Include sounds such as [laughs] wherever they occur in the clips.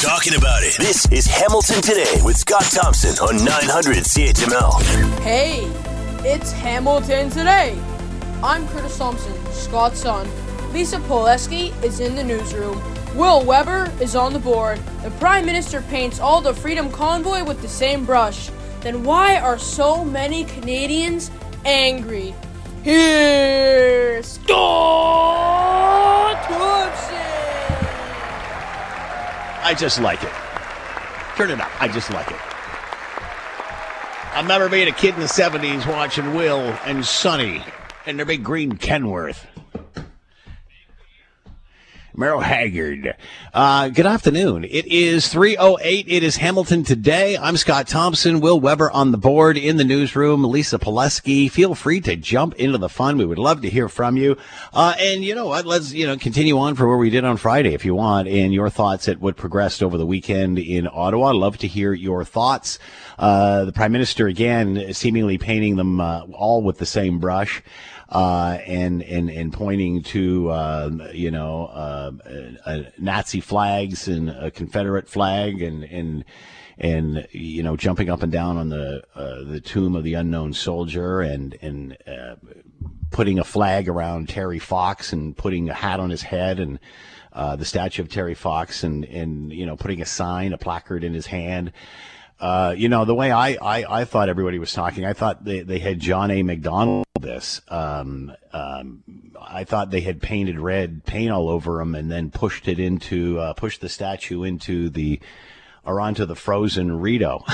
talking about it. This is Hamilton Today with Scott Thompson on 900 CHML. Hey, it's Hamilton Today. I'm Curtis Thompson, Scott's son. Lisa Poleski is in the newsroom. Will Weber is on the board. The Prime Minister paints all the Freedom Convoy with the same brush. Then why are so many Canadians angry? Here's Scott Thompson! I just like it. Turn it up. I just like it. I remember being a kid in the 70s watching Will and Sonny and their big green Kenworth. Merle Haggard. Uh, good afternoon. It is 3.08. It is Hamilton today. I'm Scott Thompson. Will Weber on the board in the newsroom. Lisa Pileski. Feel free to jump into the fun. We would love to hear from you. Uh, and you know what? Let's, you know, continue on for where we did on Friday if you want and your thoughts at what progressed over the weekend in Ottawa. Love to hear your thoughts. Uh, the prime minister again seemingly painting them uh, all with the same brush uh, and and and pointing to uh, you know uh, Nazi flags and a Confederate flag and and and you know jumping up and down on the uh, the tomb of the unknown soldier and and uh, putting a flag around Terry Fox and putting a hat on his head and uh, the statue of Terry Fox and and you know putting a sign a placard in his hand. Uh, you know, the way I, I, I thought everybody was talking, I thought they, they had John A. Macdonald this. Um, um, I thought they had painted red paint all over him and then pushed it into, uh, pushed the statue into the, or onto the frozen Rideau.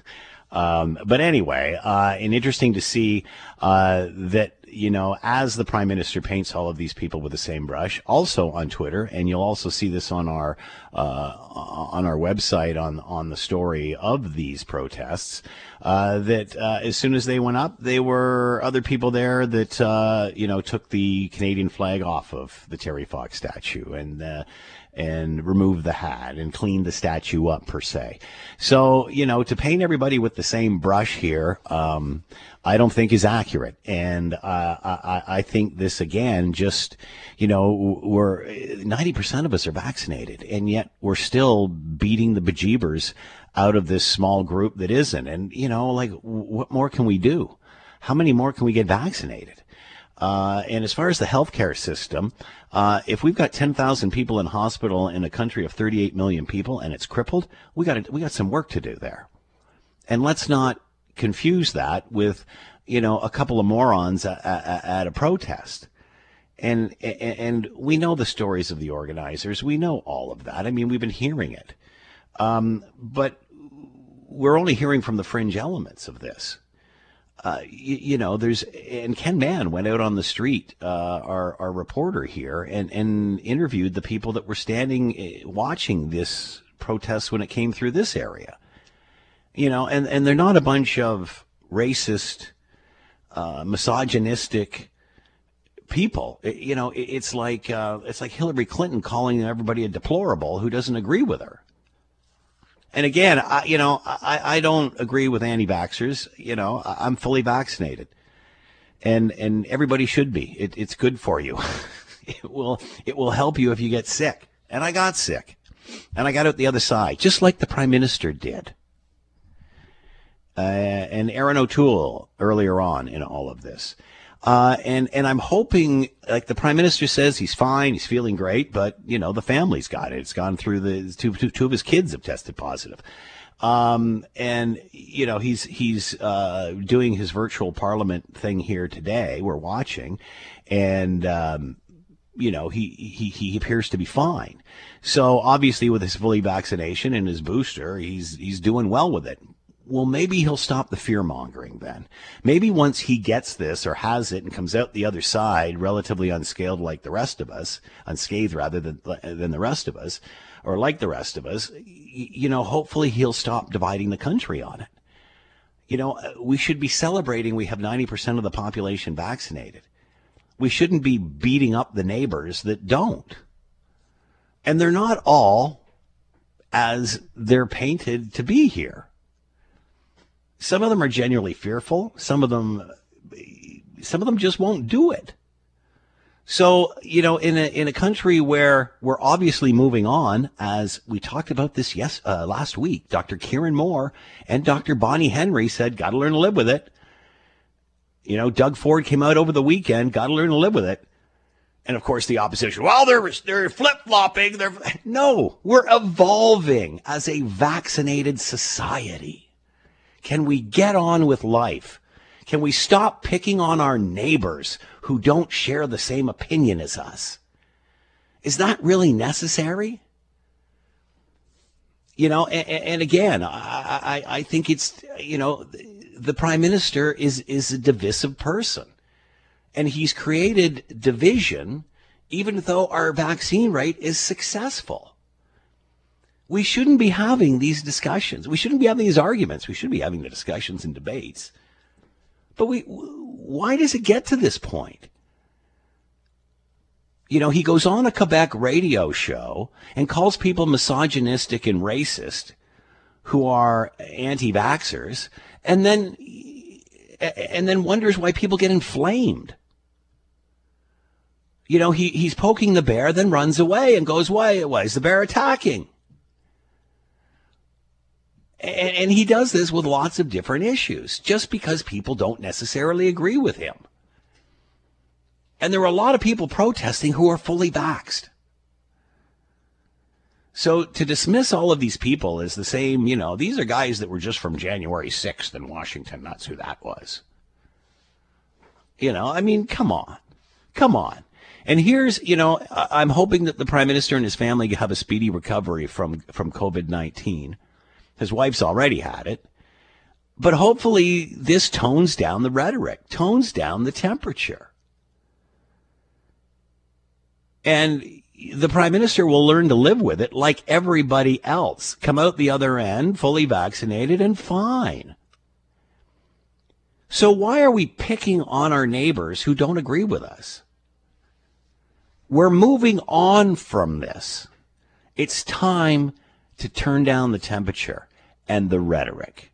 [laughs] um, but anyway, uh, and interesting to see, uh, that you know, as the prime minister paints all of these people with the same brush, also on Twitter, and you'll also see this on our uh, on our website on on the story of these protests. Uh, that uh, as soon as they went up, there were other people there that uh, you know took the Canadian flag off of the Terry Fox statue and uh, and removed the hat and cleaned the statue up per se. So you know to paint everybody with the same brush here. Um, I don't think is accurate. And uh, I, I, think this again, just you know, we're ninety percent of us are vaccinated, and yet we're still beating the bejeebers out of this small group that isn't. And you know, like, what more can we do? How many more can we get vaccinated? Uh, and as far as the healthcare system, uh, if we've got 10,000 people in hospital in a country of 38 million people and it's crippled, we got we got some work to do there. And let's not confuse that with, you know, a couple of morons at, at, at a protest. And, and we know the stories of the organizers. We know all of that. I mean, we've been hearing it. Um, but we're only hearing from the fringe elements of this. Uh, you, you, know, there's and Ken Mann went out on the street, uh, our our reporter here, and and interviewed the people that were standing eh, watching this protest when it came through this area you know, and, and they're not a bunch of racist, uh, misogynistic people. It, you know, it, it's like uh, it's like Hillary Clinton calling everybody a deplorable who doesn't agree with her. And again, I, you know, I, I don't agree with anti-vaxxers. You know, I, am fully vaccinated, and and everybody should be. It, it's good for you. [laughs] it will it will help you if you get sick. And I got sick, and I got out the other side, just like the prime minister did uh, and Erin O'Toole earlier on in all of this. Uh, and and I'm hoping, like the prime minister says, he's fine, he's feeling great, but you know the family's got it. It's gone through the two, two, two of his kids have tested positive, um, and you know he's he's uh, doing his virtual parliament thing here today. We're watching, and um, you know he, he he appears to be fine. So obviously, with his fully vaccination and his booster, he's he's doing well with it well, maybe he'll stop the fear mongering then. Maybe once he gets this or has it and comes out the other side relatively unscaled like the rest of us, unscathed rather than, than the rest of us, or like the rest of us, you know, hopefully he'll stop dividing the country on it. You know, we should be celebrating we have 90% of the population vaccinated. We shouldn't be beating up the neighbors that don't. And they're not all as they're painted to be here some of them are genuinely fearful. Some of them, some of them just won't do it. So, you know, in a, in a country where we're obviously moving on, as we talked about this yes, uh, last week, Dr. Kieran Moore and Dr. Bonnie Henry said, gotta learn to live with it. You know, Doug Ford came out over the weekend, gotta learn to live with it. And of course, the opposition, well, they're, they're flip flopping. They're, no, we're evolving as a vaccinated society. Can we get on with life? Can we stop picking on our neighbors who don't share the same opinion as us? Is that really necessary? You know, and, and again, I, I, I think it's, you know, the prime minister is, is a divisive person. And he's created division even though our vaccine rate is successful. We shouldn't be having these discussions. We shouldn't be having these arguments. We should be having the discussions and debates. But we, why does it get to this point? You know, he goes on a Quebec radio show and calls people misogynistic and racist who are anti-vaxxers and then, and then wonders why people get inflamed. You know, he, he's poking the bear, then runs away and goes, why, why is the bear attacking? And, and he does this with lots of different issues just because people don't necessarily agree with him. And there are a lot of people protesting who are fully vaxxed. So to dismiss all of these people as the same, you know, these are guys that were just from January 6th in Washington. That's who that was. You know, I mean, come on. Come on. And here's, you know, I'm hoping that the prime minister and his family have a speedy recovery from, from COVID-19. His wife's already had it. But hopefully this tones down the rhetoric, tones down the temperature. And the prime minister will learn to live with it like everybody else. Come out the other end fully vaccinated and fine. So why are we picking on our neighbors who don't agree with us? We're moving on from this. It's time to turn down the temperature and the rhetoric.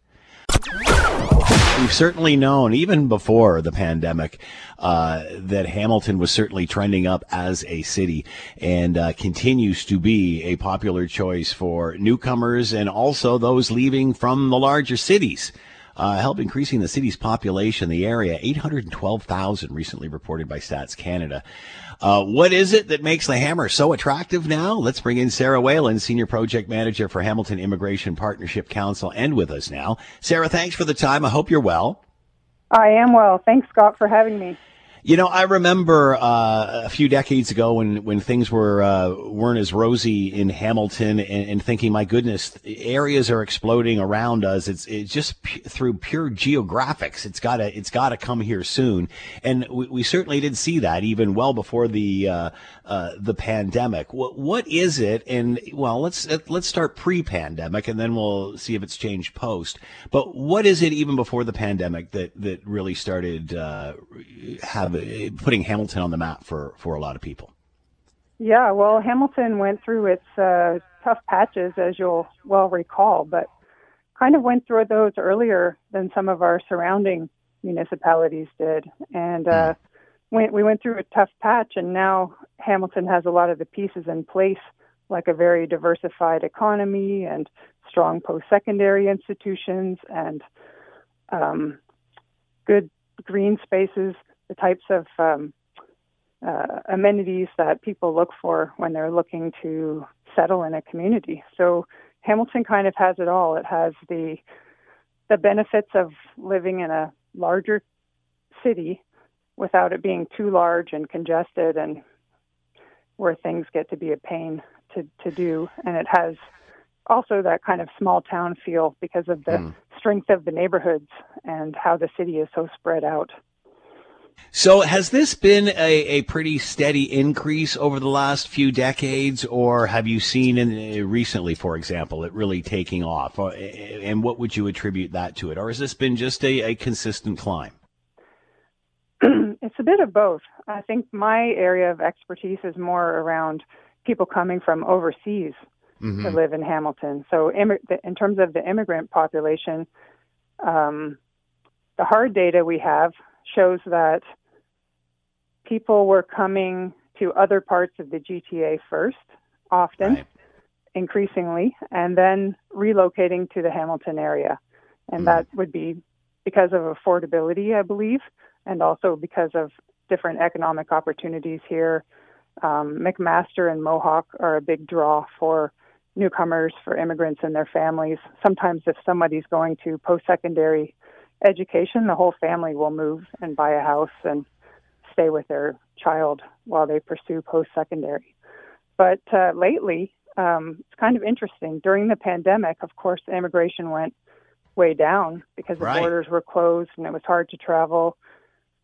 We've certainly known, even before the pandemic, uh, that Hamilton was certainly trending up as a city and uh, continues to be a popular choice for newcomers and also those leaving from the larger cities uh, help increasing the city's population. The area, 812,000 recently reported by Stats Canada. Uh, what is it that makes the Hammer so attractive now? Let's bring in Sarah Whalen, Senior Project Manager for Hamilton Immigration Partnership Council, and with us now. Sarah, thanks for the time. I hope you're well. I am well. Thanks, Scott, for having me. You know, I remember uh, a few decades ago when, when things were uh, weren't as rosy in Hamilton, and, and, thinking, my goodness, areas are exploding around us. It's it's just p- through pure geographics. It's gotta it's gotta come here soon, and we, we certainly did see that even well before the uh, uh the pandemic. What what is it? And well, let's let's start pre-pandemic, and then we'll see if it's changed post. But what is it even before the pandemic that that really started uh, putting Hamilton on the map for, for a lot of people? Yeah, well, Hamilton went through its uh, tough patches, as you'll well recall, but kind of went through those earlier than some of our surrounding municipalities did. And uh, hmm. we, we went through a tough patch, and now Hamilton has a lot of the pieces in place, like a very diversified economy and strong post secondary institutions and um, good green spaces the types of um, uh, amenities that people look for when they're looking to settle in a community. So Hamilton kind of has it all. It has the the benefits of living in a larger city without it being too large and congested and where things get to be a pain to, to do. And it has also that kind of small town feel because of the mm. strength of the neighborhoods and how the city is so spread out. So has this been a, a pretty steady increase over the last few decades, or have you seen in, uh, recently, for example, it really taking off? Uh, and what would you attribute that to it? Or has this been just a, a consistent climb? [clears throat] it's a bit of both. I think my area of expertise is more around people coming from overseas mm-hmm. to live in Hamilton. So, in terms of the immigrant population, um, the hard data we have shows that people were coming to other parts of the GTA first, often, Right. increasingly, and then relocating to the Hamilton area. And that would be because of affordability, I believe, and also because of different economic opportunities here. Um, McMaster and Mohawk are a big draw for newcomers, for immigrants and their families. Sometimes, if somebody's going to post secondary education, the whole family will move and buy a house and stay with their child while they pursue post secondary. But uh, lately, um, it's kind of interesting. During the pandemic, of course, immigration went way down because the Right. borders were closed and it was hard to travel.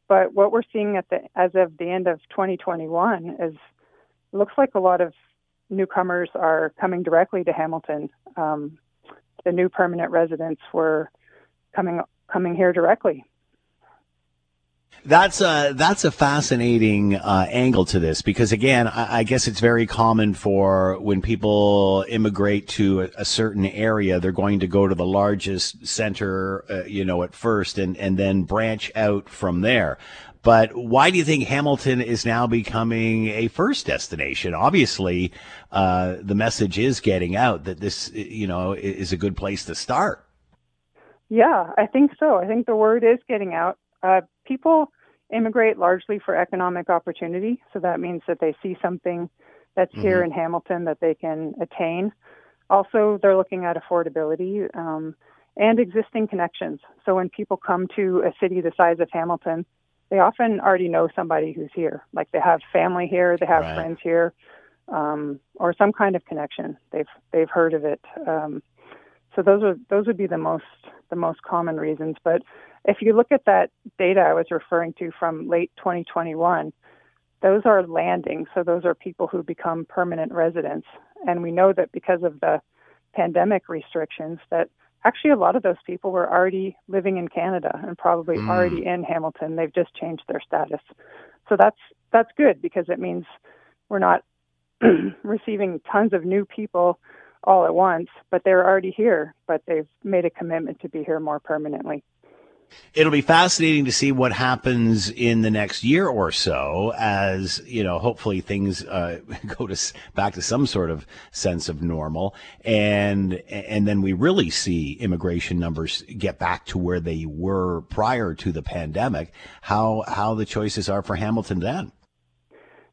But what we're seeing at the as of the end of 2021 is it looks like a lot of newcomers are coming directly to Hamilton. Um, the new permanent residents were coming coming here directly. That's a that's a fascinating uh, angle to this because again, I, I guess it's very common for when people immigrate to a, a certain area, they're going to go to the largest center, uh, you know, at first, and and then branch out from there. But why do you think Hamilton is now becoming a first destination? Obviously, uh, the message is getting out that this, you know, is a good place to start. Yeah, I think so. I think the word is getting out. Uh, people immigrate largely for economic opportunity, so that means that they see something that's here in Hamilton that they can attain. Also, they're looking at affordability um, and existing connections. So when people come to a city the size of Hamilton, they often already know somebody who's here. Like they have family here, they have Right. friends here, um, or some kind of connection. They've they've heard of it. Um, so those are those would be the most the most common reasons. But if you look at that data I was referring to from late 2021, those are landing. So those are people who become permanent residents, and we know that because of the pandemic restrictions, that actually a lot of those people were already living in Canada and probably Mm. already in Hamilton. They've just changed their status. So that's that's good because it means we're not [clears throat] receiving tons of new people all at once, but they're already here, but they've made a commitment to be here more permanently. It'll be fascinating to see what happens in the next year or so, as you know. Hopefully, things uh, [laughs] go to back to some sort of sense of normal, and and then we really see immigration numbers get back to where they were prior to the pandemic. How how the choices are for Hamilton then?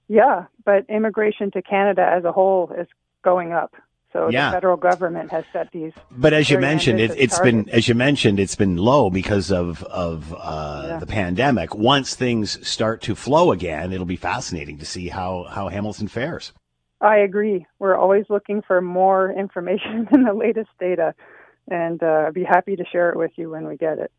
Yeah, but immigration to Canada as a whole is going up. So Yeah. the federal government has set these. But as you mentioned, it, it's been as you mentioned, it's been low because of of uh, Yeah. the pandemic. Once things start to flow again, it'll be fascinating to see how how Hamilton fares. I agree. We're always looking for more information [laughs] than the latest data, and uh, I'd be happy to share it with you when we get it.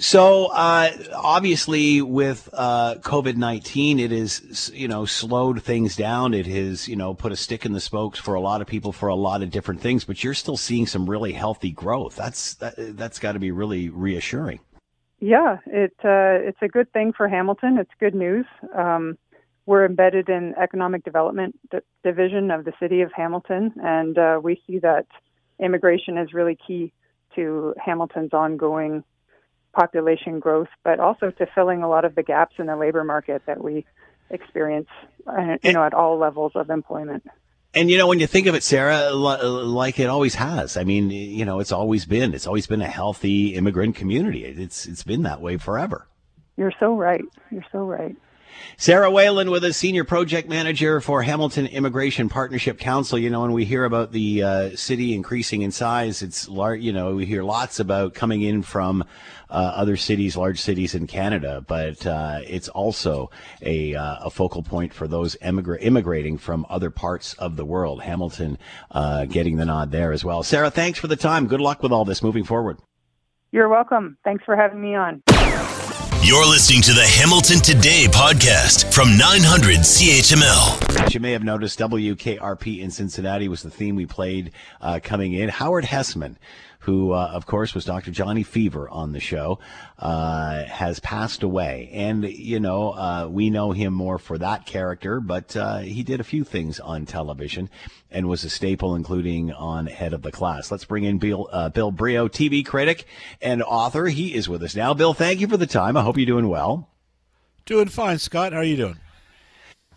So uh, obviously, with uh, COVID nineteen, it has you know slowed things down. It has you know put a stick in the spokes for a lot of people for a lot of different things. But you're still seeing some really healthy growth. That's that, that's got to be really reassuring. Yeah, it uh, it's a good thing for Hamilton. It's good news. Um, we're embedded in economic development d- division of the city of Hamilton, and uh, we see that immigration is really key to Hamilton's ongoing population growth, but also to filling a lot of the gaps in the labor market that we experience, uh, you know, at all levels of employment. And you know, when you think of it, Sarah, like it always has. I mean, you know, it's always been. It's always been a healthy immigrant community. It's it's been that way forever. You're so right. You're so right. Sarah Whalen with us, Senior Project Manager for Hamilton Immigration Partnership Council. You know, when we hear about the uh, city increasing in size, it's large, you know, we hear lots about coming in from uh, other cities, large cities in Canada, but uh, it's also a, uh, a focal point for those emigra- immigrating from other parts of the world. Hamilton uh, getting the nod there as well. Sarah, thanks for the time. Good luck with all this moving forward. You're welcome. Thanks for having me on. You're listening to the Hamilton Today podcast from 900 CHML. As you may have noticed, WKRP in Cincinnati was the theme we played uh, coming in. Howard Hesseman, who, uh, of course, was Dr. Johnny Fever on the show, uh, has passed away. And, you know, uh, we know him more for that character, but uh, he did a few things on television and was a staple, including on Head of the Class. Let's bring in Bill, uh, Bill Brioux, TV critic and author. He is with us now. Bill, thank you for the time. I hope you're doing well. Doing fine, Scott. How are you doing?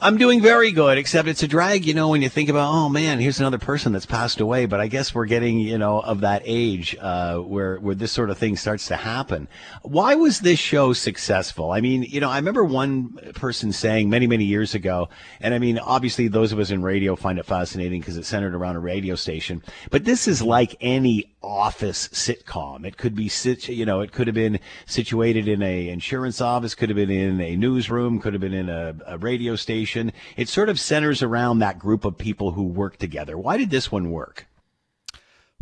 I'm doing very good, except it's a drag, you know, when you think about, oh man, here's another person that's passed away. But I guess we're getting, you know, of that age uh, where where this sort of thing starts to happen. Why was this show successful? I mean, you know, I remember one person saying many many years ago, and I mean, obviously those of us in radio find it fascinating because it's centered around a radio station. But this is like any office sitcom. It could be, sit, you know, it could have been situated in a insurance office, could have been in a newsroom, could have been in a, a radio station it sort of centers around that group of people who work together. Why did this one work?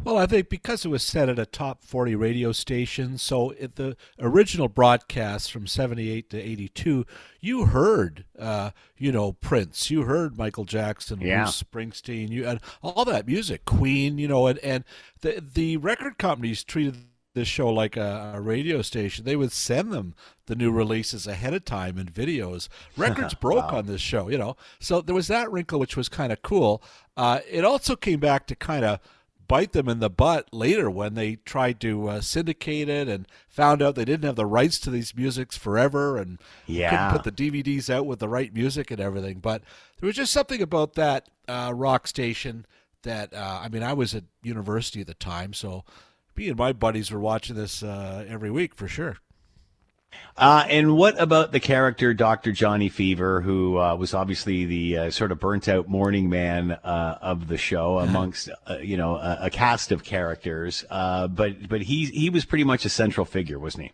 Well, I think because it was set at a top 40 radio station, so at the original broadcast from 78 to 82, you heard, uh, you know, Prince, you heard Michael Jackson, yeah. Bruce Springsteen, you and all that music, Queen, you know, and, and the, the record companies treated this show like a, a, radio station, they would send them the new releases ahead of time in videos. [laughs] Records broke wow. on this show, you know. So there was that wrinkle, which was kind of cool. Uh, it also came back to kind of bite them in the butt later when they tried to uh, syndicate it and found out they didn't have the rights to these musics forever and yeah. couldn't put the DVDs out with the right music and everything. But there was just something about that uh, rock station that uh, I mean, I was at university at the time, so me and my buddies were watching this uh, every week for sure. Uh, and what about the character Dr. Johnny Fever, who uh, was obviously the uh, sort of burnt out morning man uh, of the show amongst uh, you know a, a, cast of characters, uh, but but he he was pretty much a central figure, wasn't he?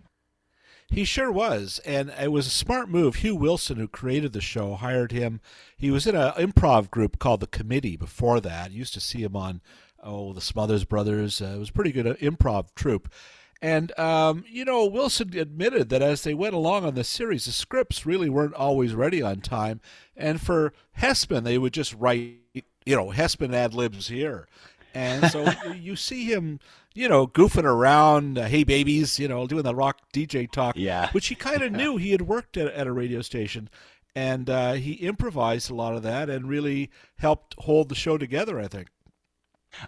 He sure was, and it was a smart move. Hugh Wilson, who created the show, hired him. He was in an improv group called the Committee before that. used to see him on oh, the Smothers Brothers. Uh, it was a pretty good uh, improv troupe. And, um, you know, Wilson admitted that as they went along on the series, the scripts really weren't always ready on time. And for Hesseman, they would just write, you know, Hesseman ad libs here. And so [laughs] you see him, you know, goofing around, uh, hey babies, you know, doing the rock DJ talk, yeah. which he kind of [laughs] knew he had worked at, at a radio station. And uh, he improvised a lot of that and really helped hold the show together, I think.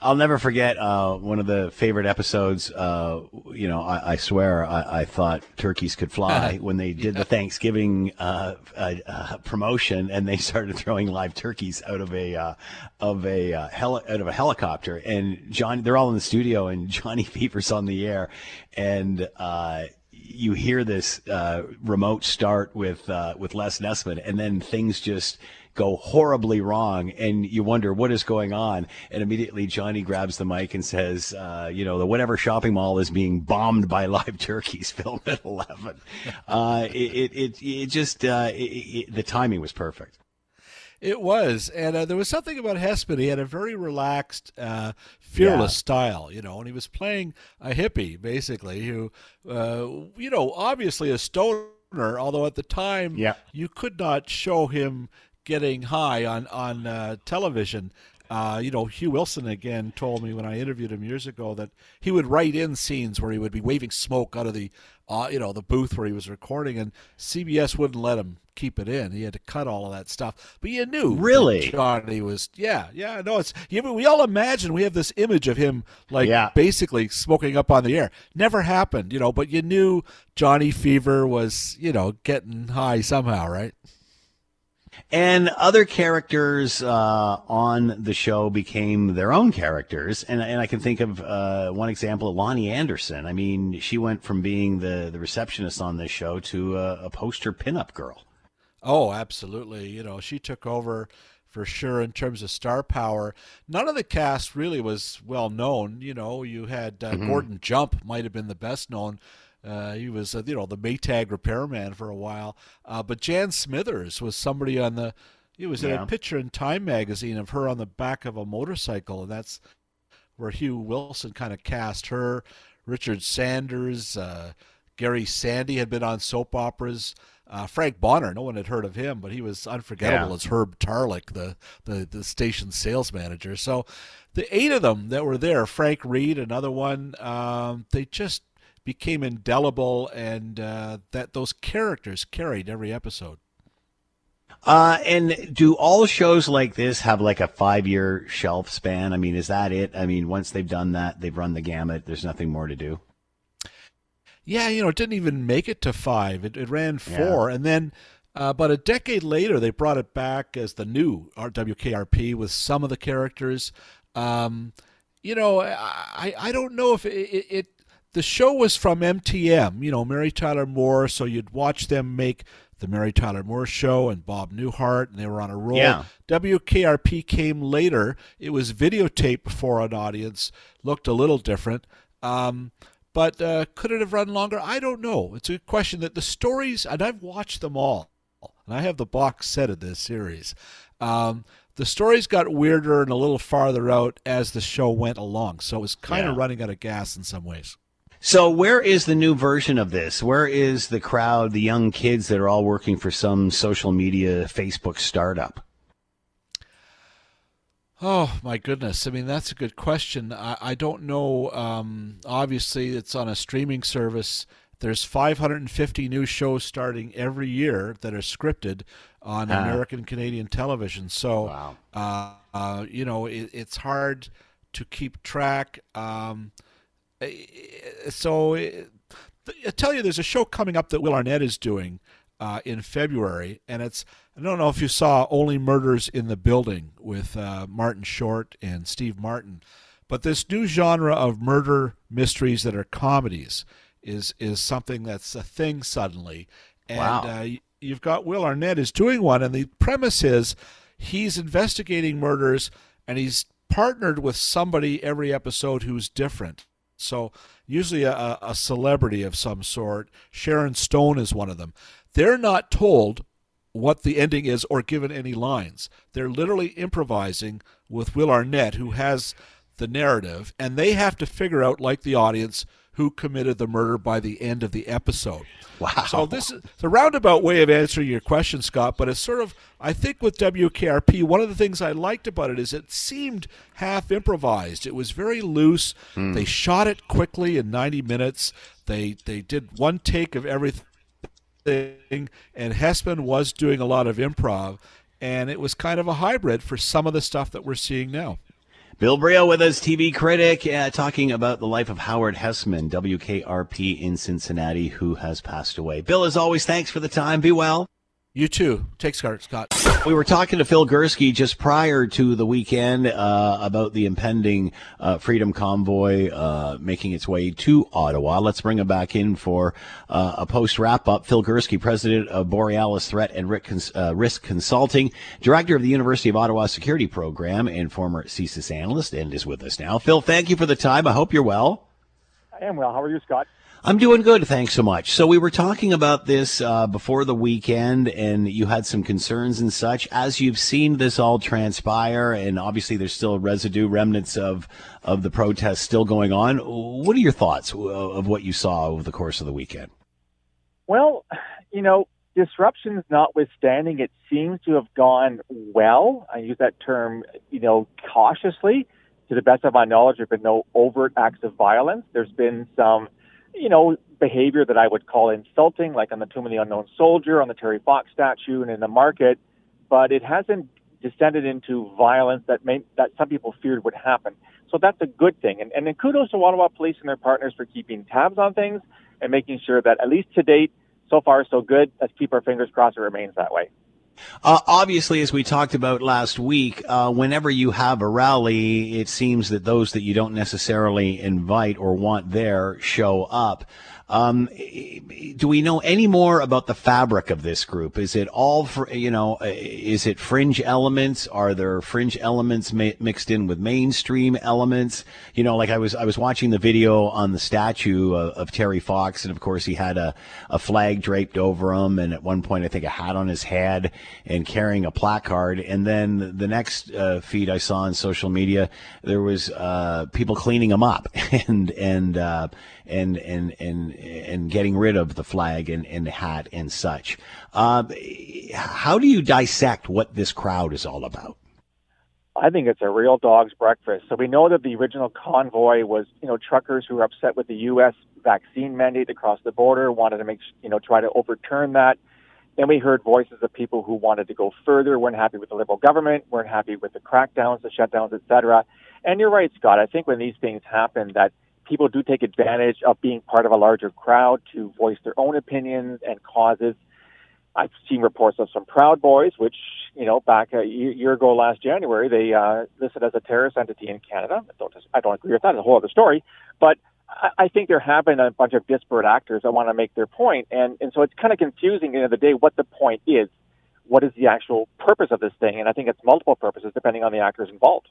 I'll never forget uh, one of the favorite episodes. Uh, you know, I, I swear I, I, thought turkeys could fly [laughs] when they did yeah. the Thanksgiving uh, uh, uh, promotion, and they started throwing live turkeys out of a uh, of a heli- out of a helicopter. And John, they're all in the studio, and [laughs] Johnny Fever's on the air, and you hear this remote start with with Les Nessman, and then things just go horribly wrong and you wonder what is going on and immediately johnny grabs the mic and says uh, you know the whatever shopping mall is being bombed by [laughs] live turkeys film at 11 uh, it, it, it, just uh, it, the timing was perfect it was, and uh, there was something about Hesseman. He had a very relaxed, uh, fearless yeah. style, you know, and he was playing a hippie basically, who, uh, you know, obviously a stoner. Although at the time, yeah. you could not show him getting high on on uh, television. Uh, you know, Hugh Wilson again told me when I interviewed him years ago that he would write in scenes where he would be waving smoke out of the, uh, you know, the booth where he was recording, and CBS wouldn't let him keep it in. He had to cut all of that stuff. But you knew, really, Johnny was, yeah, yeah. No, it's you we all imagine we have this image of him like yeah. basically smoking up on the air. Never happened, you know. But you knew Johnny Fever was, you know, getting high somehow, right? And other characters uh, on the show became their own characters. And, and I can think of uh, one example, Loni Anderson. I mean, she went from being the, the receptionist on this show to a, a poster pinup girl. Oh, absolutely. You know, she took over for sure in terms of star power. None of the cast really was well known. You know, you had uh, mm-hmm. Gordon Jump might have been the best known uh, he was, uh, you know, the Maytag repairman for a while. Uh, but Jan Smithers was somebody on the. He was yeah. in a picture in Time magazine of her on the back of a motorcycle, and that's where Hugh Wilson kind of cast her. Richard Sanders, uh, Gary Sandy had been on soap operas. Uh, Frank Bonner, no one had heard of him, but he was unforgettable yeah. as Herb Tarlek, the, the the station sales manager. So, the eight of them that were there, Frank Reed, another one, um, they just became indelible, and uh, that those characters carried every episode. Uh, and do all shows like this have like a five year shelf span? I mean, is that it? I mean, once they've done that, they've run the gamut. There's nothing more to do. Yeah, you know, it didn't even make it to five. It, it ran four, yeah. and then Uh, but a decade later, they brought it back as the new WKRP with some of the characters. Um, you know, I I don't know if it, it, it the show was from MTM, you know, Mary Tyler Moore, so you'd watch them make the Mary Tyler Moore Show and Bob Newhart, and they were on a roll. Yeah. WKRP came later. It was videotaped for an audience, looked a little different. Um, but uh, could it have run longer? I don't know. It's a question that the stories, and I've watched them all, and I have the box set of this series. Um, the stories got weirder and a little farther out as the show went along, so it was kind yeah. of running out of gas in some ways. So, where is the new version of this? Where is the crowd, the young kids that are all working for some social media Facebook startup? Oh my goodness! I mean, that's a good question. I, I don't know. Um, obviously, it's on a streaming service. There's 550 new shows starting every year that are scripted on uh, American Canadian television. So, wow. uh, uh, you know, it, it's hard to keep track. Um, so I tell you, there's a show coming up that Will Arnett is doing uh, in February, and it's I don't know if you saw Only Murders in the Building with uh, Martin Short and Steve Martin, but this new genre of murder mysteries that are comedies is is something that's a thing suddenly, and wow. uh, you've got Will Arnett is doing one, and the premise is he's investigating murders and he's partnered with somebody every episode who's different so usually a, a celebrity of some sort. Sharon Stone is one of them. They're not told what the ending is or given any lines. They're literally improvising with Will Arnett, who has the narrative, and they have to figure out, like the audience, who committed the murder by the end of the episode. Wow. So this is a roundabout way of answering your question, Scott, but it's sort of I think with WKRP, one of the things I liked about it is it seemed half improvised. It was very loose. Mm. They shot it quickly in 90 minutes. They they did one take of everything and Hesseman was doing a lot of improv and it was kind of a hybrid for some of the stuff that we're seeing now. Bill Brioux with us, TV critic, uh, talking about the life of Howard Hesseman, WKRP in Cincinnati, who has passed away. Bill, as always, thanks for the time. Be well. You too. Take Scott. Scott. We were talking to Phil Gurski just prior to the weekend uh, about the impending uh, Freedom Convoy uh, making its way to Ottawa. Let's bring him back in for uh, a post wrap up. Phil Gurski, president of Borealis Threat and uh, Risk Consulting, director of the University of Ottawa Security Program, and former CSIS analyst, and is with us now. Phil, thank you for the time. I hope you're well. I am well. How are you, Scott? I'm doing good, thanks so much. So we were talking about this uh, before the weekend, and you had some concerns and such. As you've seen this all transpire, and obviously there's still residue, remnants of of the protests still going on. What are your thoughts of what you saw over the course of the weekend? Well, you know, disruptions notwithstanding, it seems to have gone well. I use that term, you know, cautiously. To the best of my knowledge, there have been no overt acts of violence. There's been some you know, behavior that I would call insulting, like on the Tomb of the Unknown Soldier, on the Terry Fox statue, and in the market, but it hasn't descended into violence that may, that some people feared would happen. So that's a good thing. And, and then kudos to Ottawa Police and their partners for keeping tabs on things and making sure that at least to date, so far so good. Let's keep our fingers crossed it remains that way. Uh, obviously, as we talked about last week, uh, whenever you have a rally, it seems that those that you don't necessarily invite or want there show up. Um, do we know any more about the fabric of this group? Is it all for, you know, uh, is it fringe elements? Are there fringe elements mixed in with mainstream elements? You know, like I was, I was watching the video on the statue of, of Terry Fox, and of course he had a, a flag draped over him, and at one point I think a hat on his head, and carrying a placard. And then the next uh, feed I saw on social media, there was uh, people cleaning him up, [laughs] and and uh, and and and and getting rid of the flag and, and the hat and such. Uh, how do you dissect what this crowd is all about? I think it's a real dog's breakfast. So we know that the original convoy was, you know, truckers who were upset with the U.S. vaccine mandate across the border, wanted to make, you know, try to overturn that. Then we heard voices of people who wanted to go further, weren't happy with the Liberal government, weren't happy with the crackdowns, the shutdowns, etc. And you're right, Scott. I think when these things happen, that people do take advantage of being part of a larger crowd to voice their own opinions and causes. I've seen reports of some Proud Boys, which you know back a year ago last January they uh, listed as a terrorist entity in Canada. I don't I don't agree with that. It's a whole other story. But I think there have been a bunch of disparate actors that want to make their point, and and so it's kind of confusing at the end of the day what the point is. What is the actual purpose of this thing? And I think it's multiple purposes depending on the actors involved.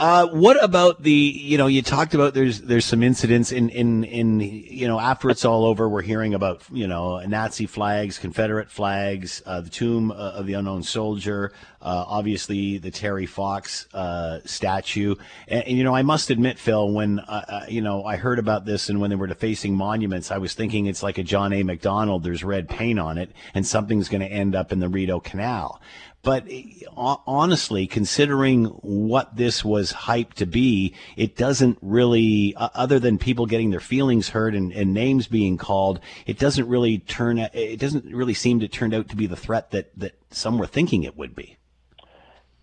Uh, what about the, you know, you talked about there's, there's some incidents in, in, in, you know, after it's all over, we're hearing about, you know, Nazi flags, Confederate flags, uh, the tomb uh, of the unknown soldier, uh, obviously the Terry Fox, uh, statue. And, and, you know, I must admit, Phil, when, uh, you know, I heard about this and when they were defacing monuments, I was thinking it's like a John A. Macdonald there's red paint on it and something's going to end up in the Rideau Canal. But eh, honestly, considering what this was hyped to be, it doesn't really, other than people getting their feelings hurt and, and, names being called, it doesn't really turn, it doesn't really seem to turn out to be the threat that, that some were thinking it would be.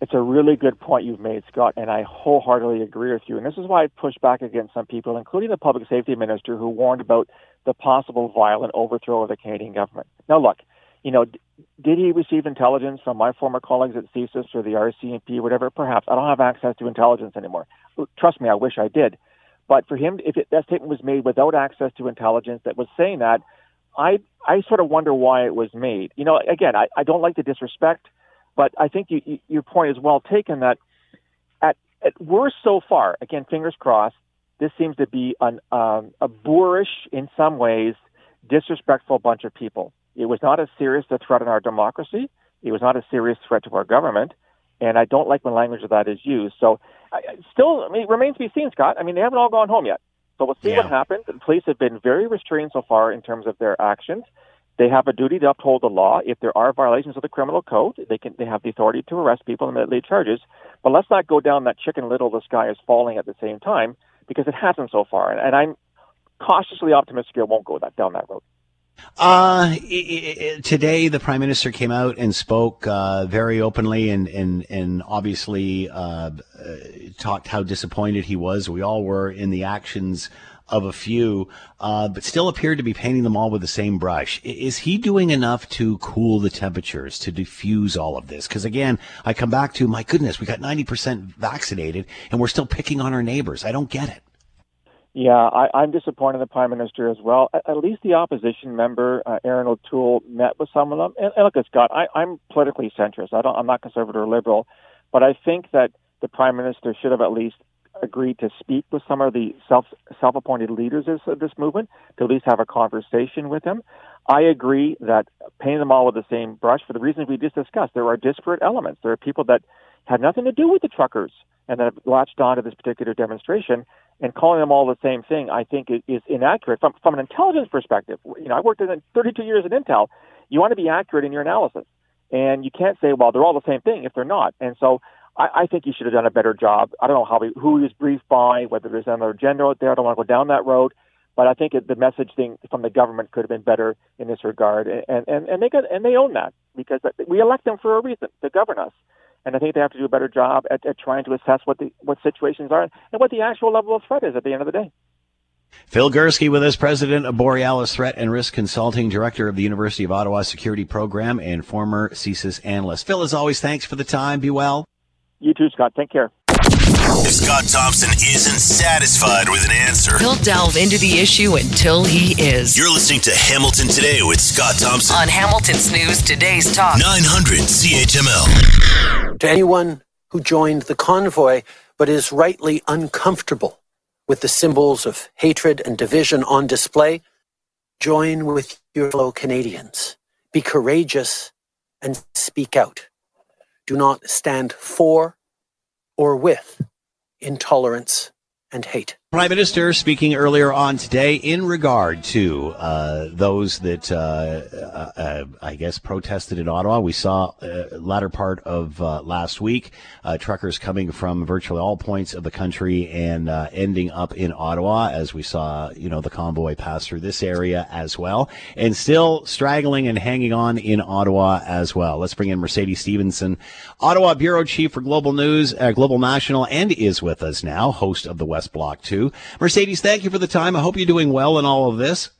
It's a really good point you've made, Scott, and I wholeheartedly agree with you. And this is why I push back against some people, including the public safety minister, who warned about the possible violent overthrow of the Canadian government. Now, look, you know, did he receive intelligence from my former colleagues at CSIS or the RCMP, whatever? Perhaps. I don't have access to intelligence anymore. Trust me, I wish I did. But for him, if it, that statement was made without access to intelligence that was saying that, I I sort of wonder why it was made. You know, again, I, I don't like the disrespect, but I think you, you, your point is well taken. That at at worst so far, again, fingers crossed, this seems to be an um, a boorish, in some ways, disrespectful bunch of people. It was not as serious a threat on our democracy. It was not a serious threat to our government. And I don't like when language of that is used. So, I, still, I mean, it remains to be seen, Scott. I mean, they haven't all gone home yet. So we'll see yeah. what happens. The police have been very restrained so far in terms of their actions. They have a duty to uphold the law. If there are violations of the criminal code, they can they have the authority to arrest people and lead charges. But let's not go down that chicken little the sky is falling at the same time because it hasn't so far. And, and I'm cautiously optimistic it won't go that down that road. Uh, today the prime minister came out and spoke uh, very openly and and and obviously uh, talked how disappointed he was. We all were in the actions of a few, uh, but still appeared to be painting them all with the same brush. Is he doing enough to cool the temperatures to diffuse all of this? Because again, I come back to my goodness, we got ninety percent vaccinated and we're still picking on our neighbors. I don't get it. Yeah, I, I'm disappointed in the prime minister as well. At, at least the opposition member, uh, Erin O'Toole, met with some of them. And, and look, Scott, I, I'm politically centrist. I don't, I'm not conservative or liberal, but I think that the prime minister should have at least agreed to speak with some of the self self-appointed leaders of this movement to at least have a conversation with them. I agree that painting them all with the same brush for the reasons we just discussed. There are disparate elements. There are people that had nothing to do with the truckers and that have latched on to this particular demonstration and calling them all the same thing, I think is inaccurate from from an intelligence perspective. You know, I worked in 32 years at Intel. You want to be accurate in your analysis, and you can't say, well, they're all the same thing if they're not. And so, I, I think you should have done a better job. I don't know how he, who he was briefed by, whether there's another agenda out there. I don't want to go down that road, but I think it, the message thing from the government could have been better in this regard, and and and they got and they own that because we elect them for a reason to govern us and I think they have to do a better job at, at trying to assess what the what situations are and what the actual level of threat is at the end of the day. Phil Gurski with us, president of Borealis Threat and Risk Consulting, director of the University of Ottawa Security Program, and former CSIS analyst. Phil, as always, thanks for the time. Be well. You too, Scott. Take care. If Scott Thompson isn't satisfied with an answer, he'll delve into the issue until he is. You're listening to Hamilton Today with Scott Thompson on Hamilton's News Today's Talk 900 CHML. To anyone who joined the convoy but is rightly uncomfortable with the symbols of hatred and division on display, join with your fellow Canadians. Be courageous and speak out. Do not stand for or with intolerance and hate. Prime Minister speaking earlier on today in regard to uh, those that uh, uh, uh I guess protested in Ottawa. We saw uh, latter part of uh, last week truckers coming from virtually all points of the country and ending up in Ottawa, as we saw you know the convoy pass through this area as well, and still straggling and hanging on in Ottawa as well. Let's bring in Mercedes Stephenson, Ottawa bureau chief for Global News, Global National, and is with us now, host of the West Block Mercedes, thank you for the time. I hope you're doing well in all of this.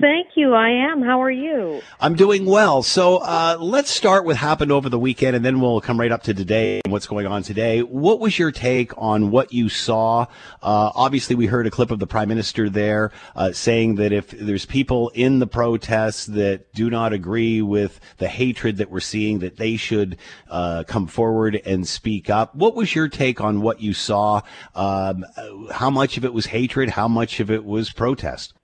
Thank you. I am. How are you? I'm doing well. So uh, let's start with happened over the weekend, and then we'll come right up to today and what's going on today. What was your take on what you saw? Uh, obviously, we heard a clip of the prime minister there uh, saying that if there's people in the protests that do not agree with the hatred that we're seeing, that they should uh, come forward and speak up. What was your take on what you saw? Um, how much of it was hatred? How much of it was protest?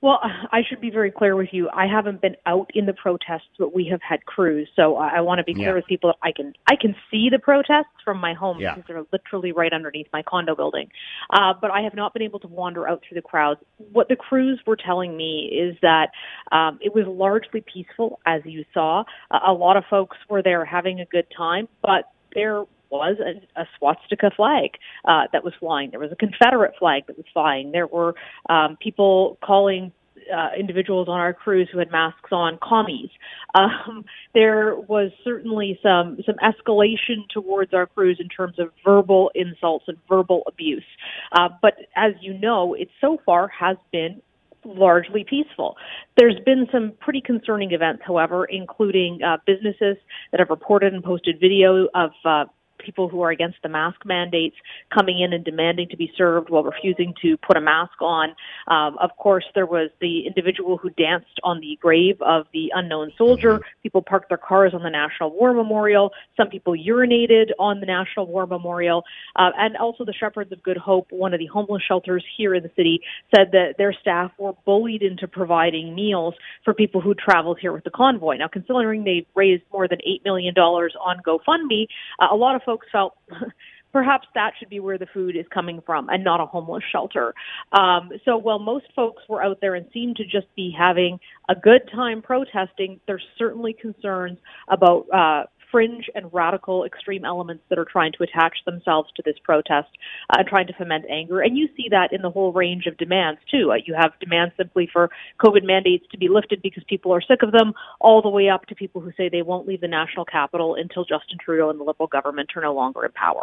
Well, I should be very clear with you. I haven't been out in the protests, but we have had crews. So I want to be clear yeah. with people that I can I can see the protests from my home yeah. because they're literally right underneath my condo building. Uh, but I have not been able to wander out through the crowds. What the crews were telling me is that um, it was largely peaceful, as you saw. a lot of folks were there having a good time, but there was a, a swastika flag uh, that was flying. There was a Confederate flag that was flying. There were um, people calling uh, individuals on our crews who had masks on commies. Um, there was certainly some some escalation towards our crews in terms of verbal insults and verbal abuse. Uh, but as you know, it so far has been largely peaceful. There's been some pretty concerning events, however, including uh, businesses that have reported and posted video of uh, people who are against the mask mandates coming in and demanding to be served while refusing to put a mask on. Um, of course, there was the individual who danced on the grave of the unknown soldier. Mm-hmm. People parked their cars on the National War Memorial. Some people urinated on the National War Memorial. Uh, and also the Shepherds of Good Hope, one of the homeless shelters here in the city, said that their staff were bullied into providing meals for people who traveled here with the convoy. Now, considering they raised more than $8 million on GoFundMe, uh, a lot of folks felt [laughs] perhaps that should be where the food is coming from and not a homeless shelter. Um, so while most folks were out there and seemed to just be having a good time protesting, there's certainly concerns about uh, fringe and radical extreme elements that are trying to attach themselves to this protest uh, and trying to foment anger. And you see that in the whole range of demands, too. Uh, you have demands simply for COVID mandates to be lifted because people are sick of them, all the way up to people who say they won't leave the national capital until Justin Trudeau and the Liberal government are no longer in power.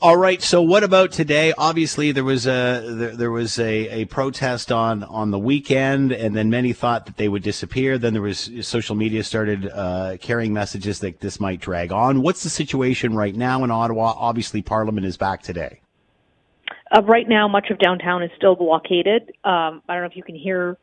All right. So what about today? Obviously, there was a there, there, was a, a protest on on the weekend, and then many thought that they would disappear. Then there was social media started uh, carrying messages that this might drag on. What's the situation right now in Ottawa? Obviously, Parliament is back today. Uh, right now, much of downtown is still blockaded. Um, I don't know if you can hear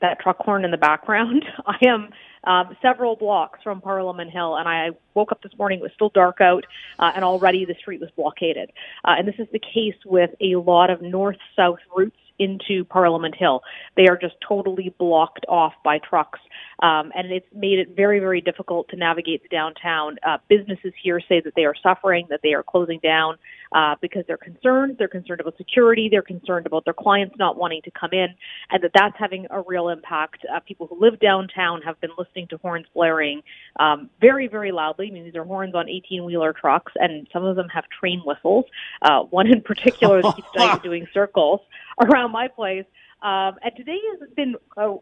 that truck horn in the background. [laughs] I am um, several blocks from Parliament Hill, and I woke up this morning. It was still dark out, uh, and already the street was blockaded. Uh, and this is the case with a lot of north-south routes into Parliament Hill. They are just totally blocked off by trucks, um, and it's made it very, very difficult to navigate the downtown. Uh, businesses here say that they are suffering, that they are closing down uh, because they're concerned. They're concerned about security. They're concerned about their clients not wanting to come in, and that that's having a real impact. Uh, people who live downtown have been listening to horns blaring um, very, very loudly. I mean, these are horns on 18-wheeler trucks, and some of them have train whistles. Uh, one in particular that keeps [laughs] doing circles around my place. Um, and today has been uh,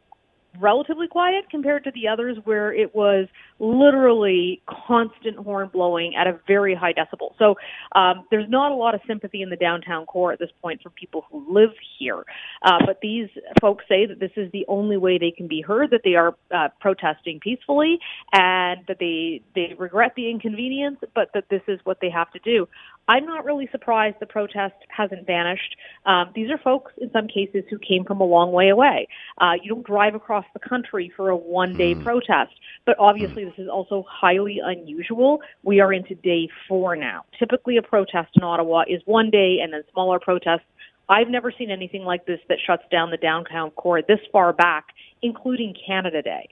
relatively quiet compared to the others where it was literally constant horn blowing at a very high decibel. So um, there's not a lot of sympathy in the downtown core at this point for people who live here. Uh, but these folks say that this is the only way they can be heard, that they are uh, protesting peacefully, and that they they regret the inconvenience, but that this is what they have to do. I'm not really surprised the protest hasn't vanished. Um, these are folks, in some cases, who came from a long way away. Uh, you don't drive across the country for a one day mm. protest, but obviously, this is also highly unusual. We are into day four now. Typically, a protest in Ottawa is one day and then smaller protests. I've never seen anything like this that shuts down the downtown core this far back, including Canada Day.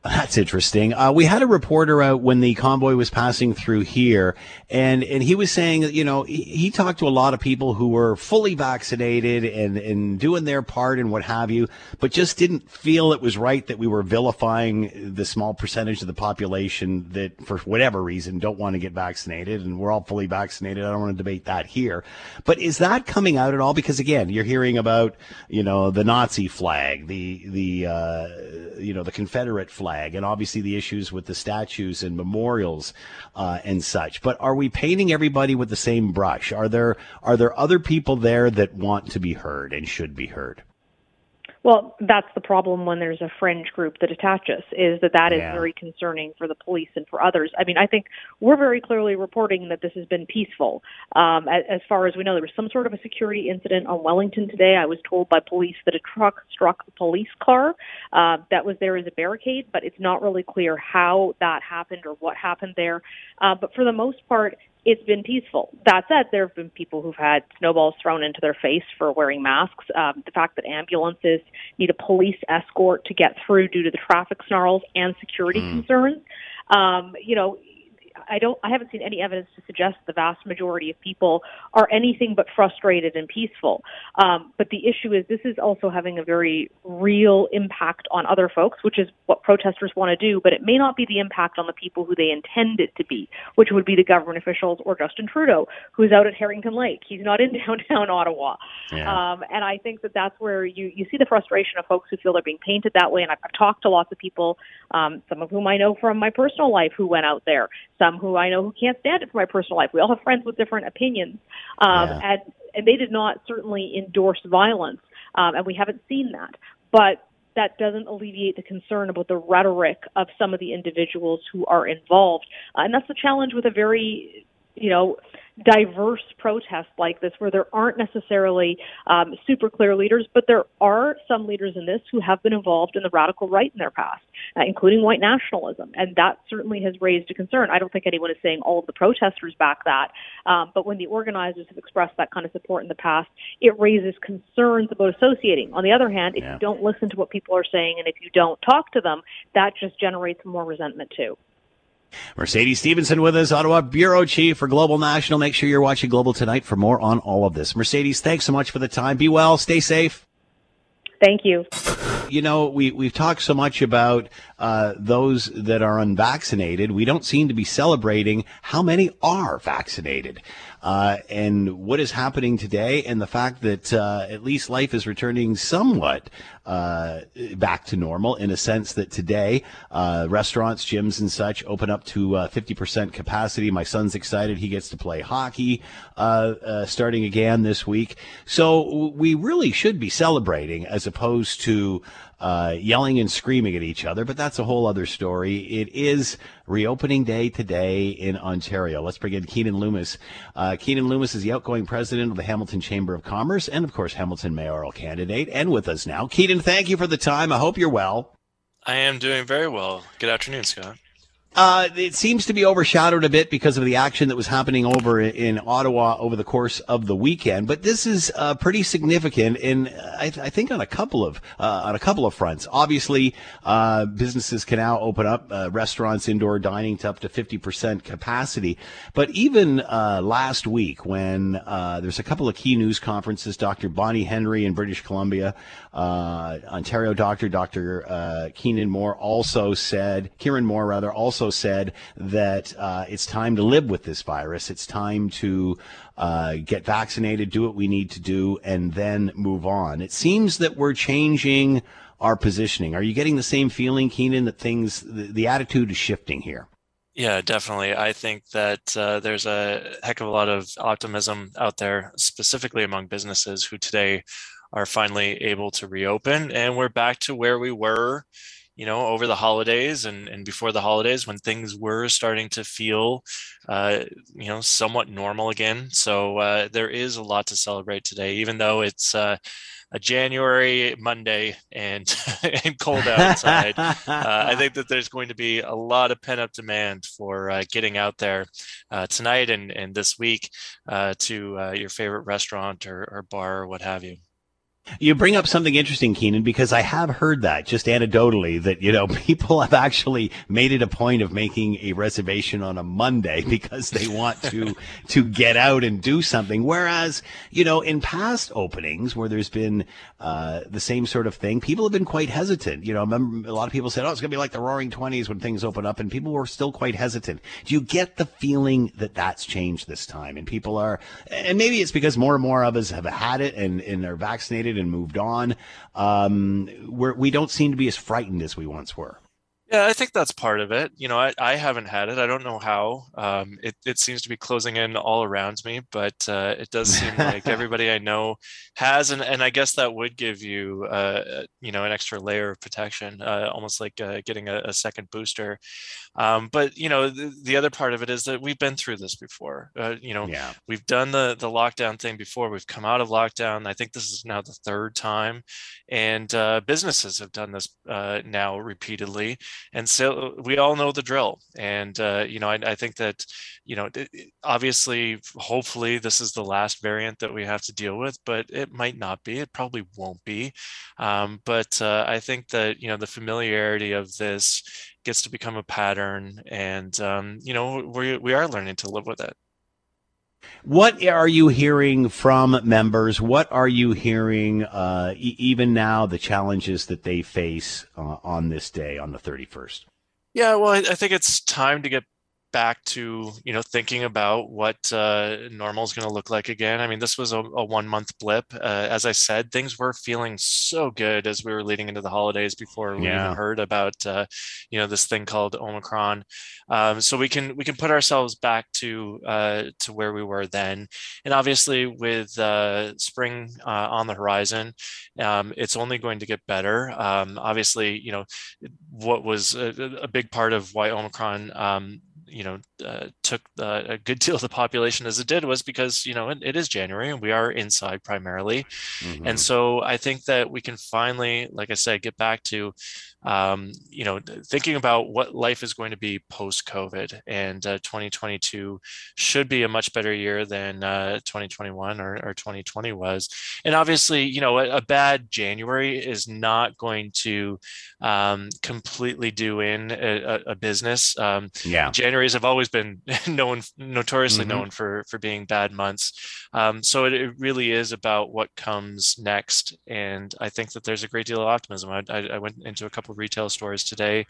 [laughs] That's interesting. Uh, we had a reporter out when the convoy was passing through here, and, and he was saying, you know, he, he, talked to a lot of people who were fully vaccinated and, and doing their part and what have you, but just didn't feel it was right that we were vilifying the small percentage of the population that, for whatever reason, don't want to get vaccinated. And we're all fully vaccinated. I don't want to debate that here. But is that coming out at all? Because again, you're hearing about, you know, the Nazi flag, the, the, uh, you know, the Confederate flag, and obviously the issues with the statues and memorials uh, and such. But are we painting everybody with the same brush? Are there are there other people there that want to be heard and should be heard? Well, that's the problem when there's a fringe group that attaches, is that that is Yeah. very concerning for the police and for others. I mean, I think we're very clearly reporting that this has been peaceful. Um, as, as far as we know, there was some sort of a security incident on Wellington today. I was told by police that a truck struck a police car uh, that was there as a barricade, but it's not really clear how that happened or what happened there. Uh, but for the most part, it's been peaceful. That said, there have been people who've had snowballs thrown into their face for wearing masks. Um, the fact that ambulances need a police escort to get through due to the traffic snarls and security concerns. Um, you know, I don't. I haven't seen any evidence to suggest the vast majority of people are anything but frustrated and peaceful. Um, but the issue is, this is also having a very real impact on other folks, which is what protesters want to do. But it may not be the impact on the people who they intend it to be, which would be the government officials or Justin Trudeau, who's out at Harrington Lake. He's not in [laughs] downtown Ottawa. Yeah. Um, and I think that that's where you you see the frustration of folks who feel they're being painted that way. And I've, I've talked to lots of people, um, some of whom I know from my personal life who went out there, some who I know who can't stand it for my personal life. We all have friends with different opinions, um, Yeah. and and they did not certainly endorse violence, um, and we haven't seen that. But that doesn't alleviate the concern about the rhetoric of some of the individuals who are involved, uh, and that's the challenge with a very you know, diverse protests like this where there aren't necessarily um, super clear leaders, but there are some leaders in this who have been involved in the radical right in their past, uh, including white nationalism. And that certainly has raised a concern. I don't think anyone is saying all of the protesters back that, um, but when the organizers have expressed that kind of support in the past, it raises concerns about associating. On the other hand, if Yeah. you don't listen to what people are saying and if you don't talk to them, that just generates more resentment too. Mercedes Stephenson with us, Ottawa Bureau Chief for Global National. Make sure you're watching Global tonight for more on all of this. Mercedes, thanks so much for the time. Be well, stay safe. Thank you. You know, we, we've talked so much about uh, those that are unvaccinated. We don't seem to be celebrating how many are vaccinated. Uh, and what is happening today, and the fact that uh, at least life is returning somewhat uh, back to normal in a sense that today uh, restaurants, gyms, and such open up to uh, 50% capacity. My son's excited; he gets to play hockey uh, uh, starting again this week. So we really should be celebrating as opposed to uh, yelling and screaming at each other. But that's a whole other story. It is reopening day today in Ontario. Let's bring in Keenan Loomis. Uh, Keenan Loomis is the outgoing president of the Hamilton Chamber of Commerce and, of course, Hamilton mayoral candidate, and with us now. Keenan, thank you for the time. I hope you're well. I am doing very well. Good afternoon, Scott. Uh, it seems to be overshadowed a bit because of the action that was happening over in Ottawa over the course of the weekend. But this is uh, pretty significant, and I, I think on a couple of uh, on a couple of fronts. Obviously, uh, businesses can now open up uh, restaurants, indoor dining to up to fifty percent capacity. But even uh, last week, when uh, there's a couple of key news conferences, Dr. Bonnie Henry in British Columbia, uh, Ontario doctor Dr. Uh, Keenan Moore also said, Kieran Moore rather also said that uh, it's time to live with this virus. It's time to uh, get vaccinated, do what we need to do, and then move on. It seems that we're changing our positioning. Are you getting the same feeling, Keenan, that things, the, the attitude is shifting here? Yeah, definitely. I think that uh, there's a heck of a lot of optimism out there, specifically among businesses who today are finally able to reopen. And we're back to where we were, you know, over the holidays and, and before the holidays when things were starting to feel, uh, you know, somewhat normal again. So uh, there is a lot to celebrate today, even though it's uh, a January Monday and, [laughs] and cold outside. uh, I think that there's going to be a lot of pent up demand for uh, getting out there uh, tonight and, and this week uh, to uh, your favorite restaurant or, or bar or what have you. You bring up something interesting, Keenan, because I have heard that just anecdotally that, you know, [laughs] people have actually made it a point of making a reservation on a Monday [laughs] because they want to, to get out and do something. Whereas, you know, in past openings where there's been, uh, the same sort of thing, people have been quite hesitant. You know, a lot of people said, oh, it's going to be like the roaring twenties when things open up and people were still quite hesitant. Do you get the feeling that that's changed this time and people are, and maybe it's because more and more of us have had it and, and are vaccinated and moved on. Um, we're, we don't seem to be as frightened as we once were. Yeah, I think that's part of it. You know, I, I haven't had it. I don't know how. Um, it, it seems to be closing in all around me, but uh, it does seem like [laughs] everybody I know has, and, and I guess that would give you, uh, you know, an extra layer of protection, uh, almost like uh, getting a, a, second booster. Um, but you know, the, the, other part of it is that we've been through this before. Uh, you know, yeah. we've done the the lockdown thing before. We've come out of lockdown. I think this is now the third time, and uh, businesses have done this now repeatedly and so we all know the drill. And uh, you know I, I, think that you know obviously hopefully this is the last variant that we have to deal with but it might not be. It probably won't be. Um, but uh, i think that you know the familiarity of this gets to become a pattern. And um, you know we, we are learning to live with it what are you hearing from members? What are you hearing uh, e- even now, the challenges that they face uh, on this day, on the 31st? Yeah, well, I think it's time to get back to you know thinking about what uh, normal is going to look like again. I mean, this was a, a one month blip. Uh, as I said, things were feeling so good as we were leading into the holidays before we yeah. even heard about uh, you know this thing called Omicron. Um, so we can we can put ourselves back to uh, to where we were then, and obviously with uh, spring uh, on the horizon, um, it's only going to get better. Um, obviously, you know what was a, a, big part of why Omicron um, you know uh, took uh, a good deal of the population as it did was because you know it, it is January and we are inside primarily, mm-hmm. and so I think that we can finally, like I said, get back to um, you know, thinking about what life is going to be post COVID, and uh, 2022 should be a much better year than uh, 2021 or, or, 2020 was. And obviously, you know, a, a bad January is not going to um, completely do in a, a business. Um, yeah, Januarys have always been [laughs] known, notoriously mm-hmm. known for for being bad months. Um, so it, it, really is about what comes next, and I think that there's a great deal of optimism. I, I, I went into a couple retail stores today,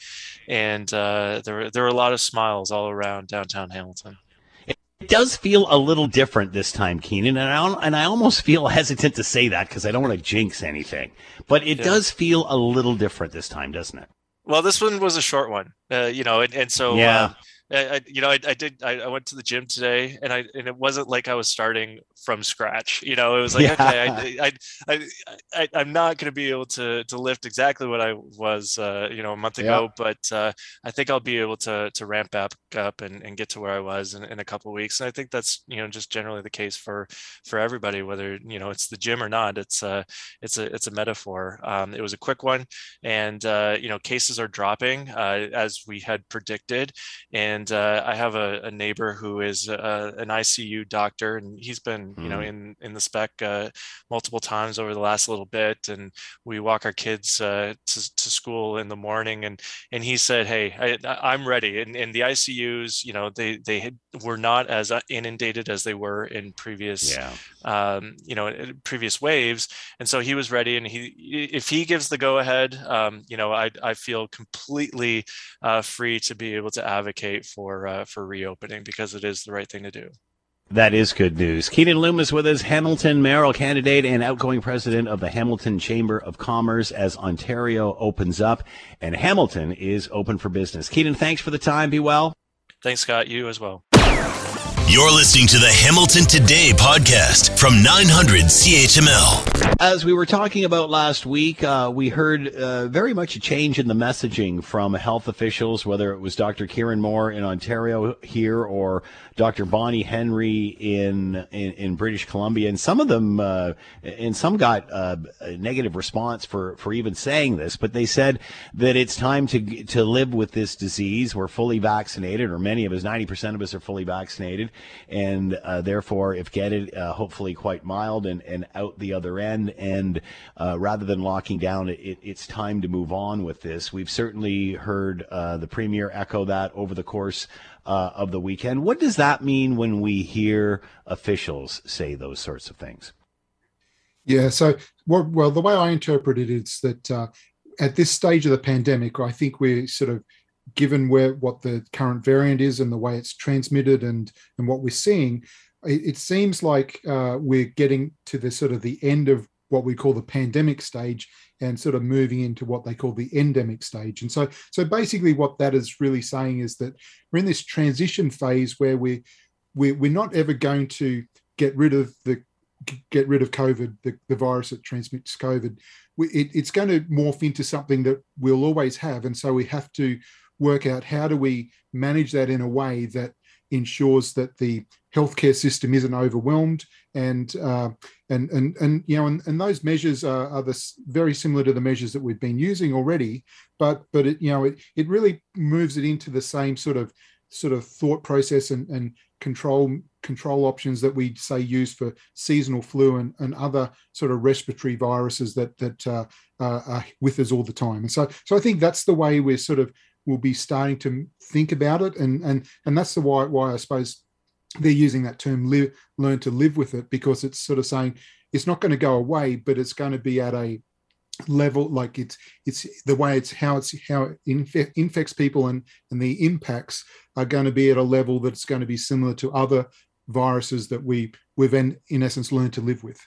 and uh, there were, there were a lot of smiles all around downtown Hamilton. It does feel a little different this time, Keenan, and I and I almost feel [laughs] hesitant to say that because I don't want to jinx anything, but it yeah. does feel a little different this time, doesn't it? Well, this one was a short one, uh, you know, and, and so yeah. Uh, I, you know, I, I did. I, I, went to the gym today, and I and it wasn't like I was starting from scratch. You know, it was like yeah. okay, I, I, I, I, am not going to be able to to lift exactly what I was, uh, you know, a month ago, yeah. but uh, I think I'll be able to to ramp back up and, and get to where I was in, in a couple weeks. And I think that's you know just generally the case for for everybody, whether you know it's the gym or not. It's uh it's a it's a metaphor. Um, it was a quick one, and uh, you know cases are dropping uh, as we had predicted, and and uh, I have a, a, neighbor who is uh, an ICU doctor, and he's been, mm. you know, hmm. in in the spec uh, multiple times over the last little bit. And we walk our kids uh, to, to school in the morning, and and he said, "Hey, I, am ready." And, and the ICUs, you know, they they were not as uh, inundated as they were in previous, yeah. um, you know, previous waves. And so he was ready, and he if he gives the go ahead, um, you know, I I feel completely uh, free to be able to advocate for uh, for reopening because it is the right thing to do. That is good news. Keenan Loomis with us, Hamilton mayoral candidate and outgoing president of the Hamilton Chamber of Commerce as Ontario opens up and Hamilton is open for business. Keenan, thanks for the time. Be well. Thanks, Scott. You as well. You're listening to the Hamilton Today podcast from 900 CHML. As we were talking about last week, uh, we heard uh, very much a change in the messaging from health officials, whether it was Dr. Kieran Moore in Ontario here or Dr. Bonnie Henry in, in, in British Columbia, and some of them, uh, and some got uh, a negative response for, for even saying this, but they said that it's time to to live with this disease. We're fully vaccinated, or many of us, ninety percent of us are fully vaccinated, and uh, therefore, if get it, uh, hopefully quite mild and, and out the other end. And uh, rather than locking down, it, it's time to move on with this. We've certainly heard uh, the premier echo that over the course uh, of the weekend. What does that mean when we hear officials say those sorts of things? Yeah, so well, the way I interpret it is that uh, at this stage of the pandemic, I think we're sort of given where what the current variant is and the way it's transmitted and and what we're seeing, it, it seems like uh, we're getting to the sort of the end of what we call the pandemic stage and sort of moving into what they call the endemic stage. And so, so basically, what that is really saying is that we're in this transition phase where we we're, we're not ever going to get rid of the get rid of COVID, the, the virus that transmits COVID. We, it, it's going to morph into something that we'll always have, and so we have to work out how do we manage that in a way that ensures that the healthcare system isn't overwhelmed and uh, and and and you know and, and those measures are, are very similar to the measures that we've been using already but but it you know it, it really moves it into the same sort of sort of thought process and, and control control options that we say use for seasonal flu and, and other sort of respiratory viruses that that uh, uh, are with us all the time. And so so I think that's the way we're sort of will be starting to think about it, and and and that's the why why I suppose they're using that term live, learn to live with it because it's sort of saying it's not going to go away, but it's going to be at a level like it's it's the way it's how it's how it inf- infects people and and the impacts are going to be at a level that's going to be similar to other viruses that we we've in, in essence learned to live with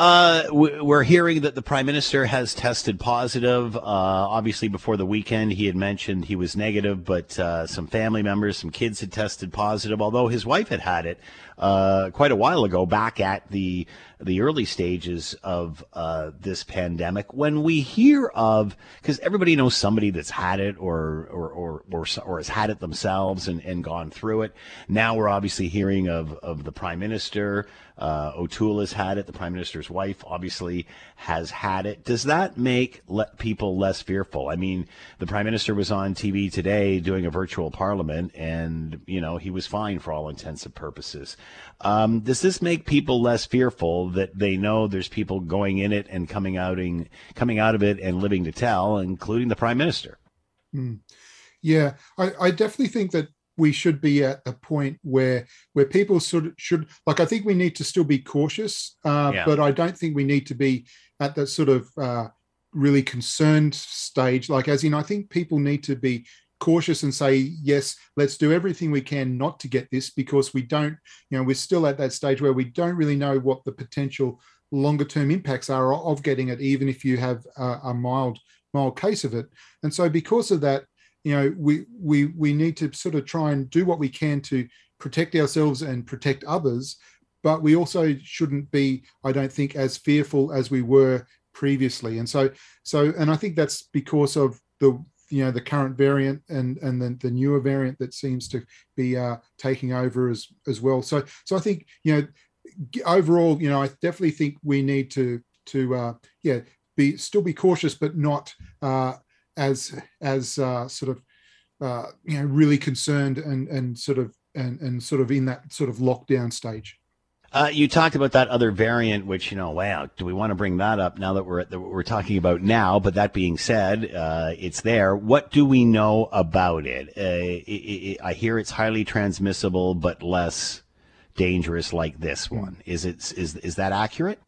uh, we're hearing that the prime minister has tested positive. Uh, obviously, before the weekend, he had mentioned he was negative, but uh, some family members, some kids had tested positive. Although his wife had had it uh, quite a while ago, back at the the early stages of uh, this pandemic. When we hear of, because everybody knows somebody that's had it or or or or, or has had it themselves and, and gone through it. Now we're obviously hearing of of the prime minister. Uh, O'Toole has had it. The prime minister's wife obviously has had it. Does that make le- people less fearful? I mean, the prime minister was on TV today doing a virtual parliament, and you know he was fine for all intents and purposes. Um, does this make people less fearful that they know there's people going in it and coming outing, coming out of it and living to tell, including the prime minister? Mm. Yeah, I, I definitely think that we should be at a point where where people sort of should like I think we need to still be cautious, uh, yeah. but I don't think we need to be at that sort of uh, really concerned stage. Like as in, I think people need to be cautious and say yes let's do everything we can not to get this because we don't you know we're still at that stage where we don't really know what the potential longer term impacts are of getting it even if you have a, a mild mild case of it. And so because of that you know we we we need to sort of try and do what we can to protect ourselves and protect others. But we also shouldn't be i don't think as fearful as we were previously. And so so and i think that's because of the you know the current variant and and the, the newer variant that seems to be uh, taking over as as well so so i think you know overall you know i definitely think we need to to uh yeah be still be cautious but not uh as as uh, sort of uh, you know really concerned and and sort of and and sort of in that sort of lockdown stage. Uh, you talked about that other variant, which you know, wow, do we want to bring that up now that we're we're talking about now? But that being said, uh, it's there. What do we know about it? Uh, it, it? I hear it's highly transmissible, but less dangerous, like this hmm. one. Is it is is that accurate?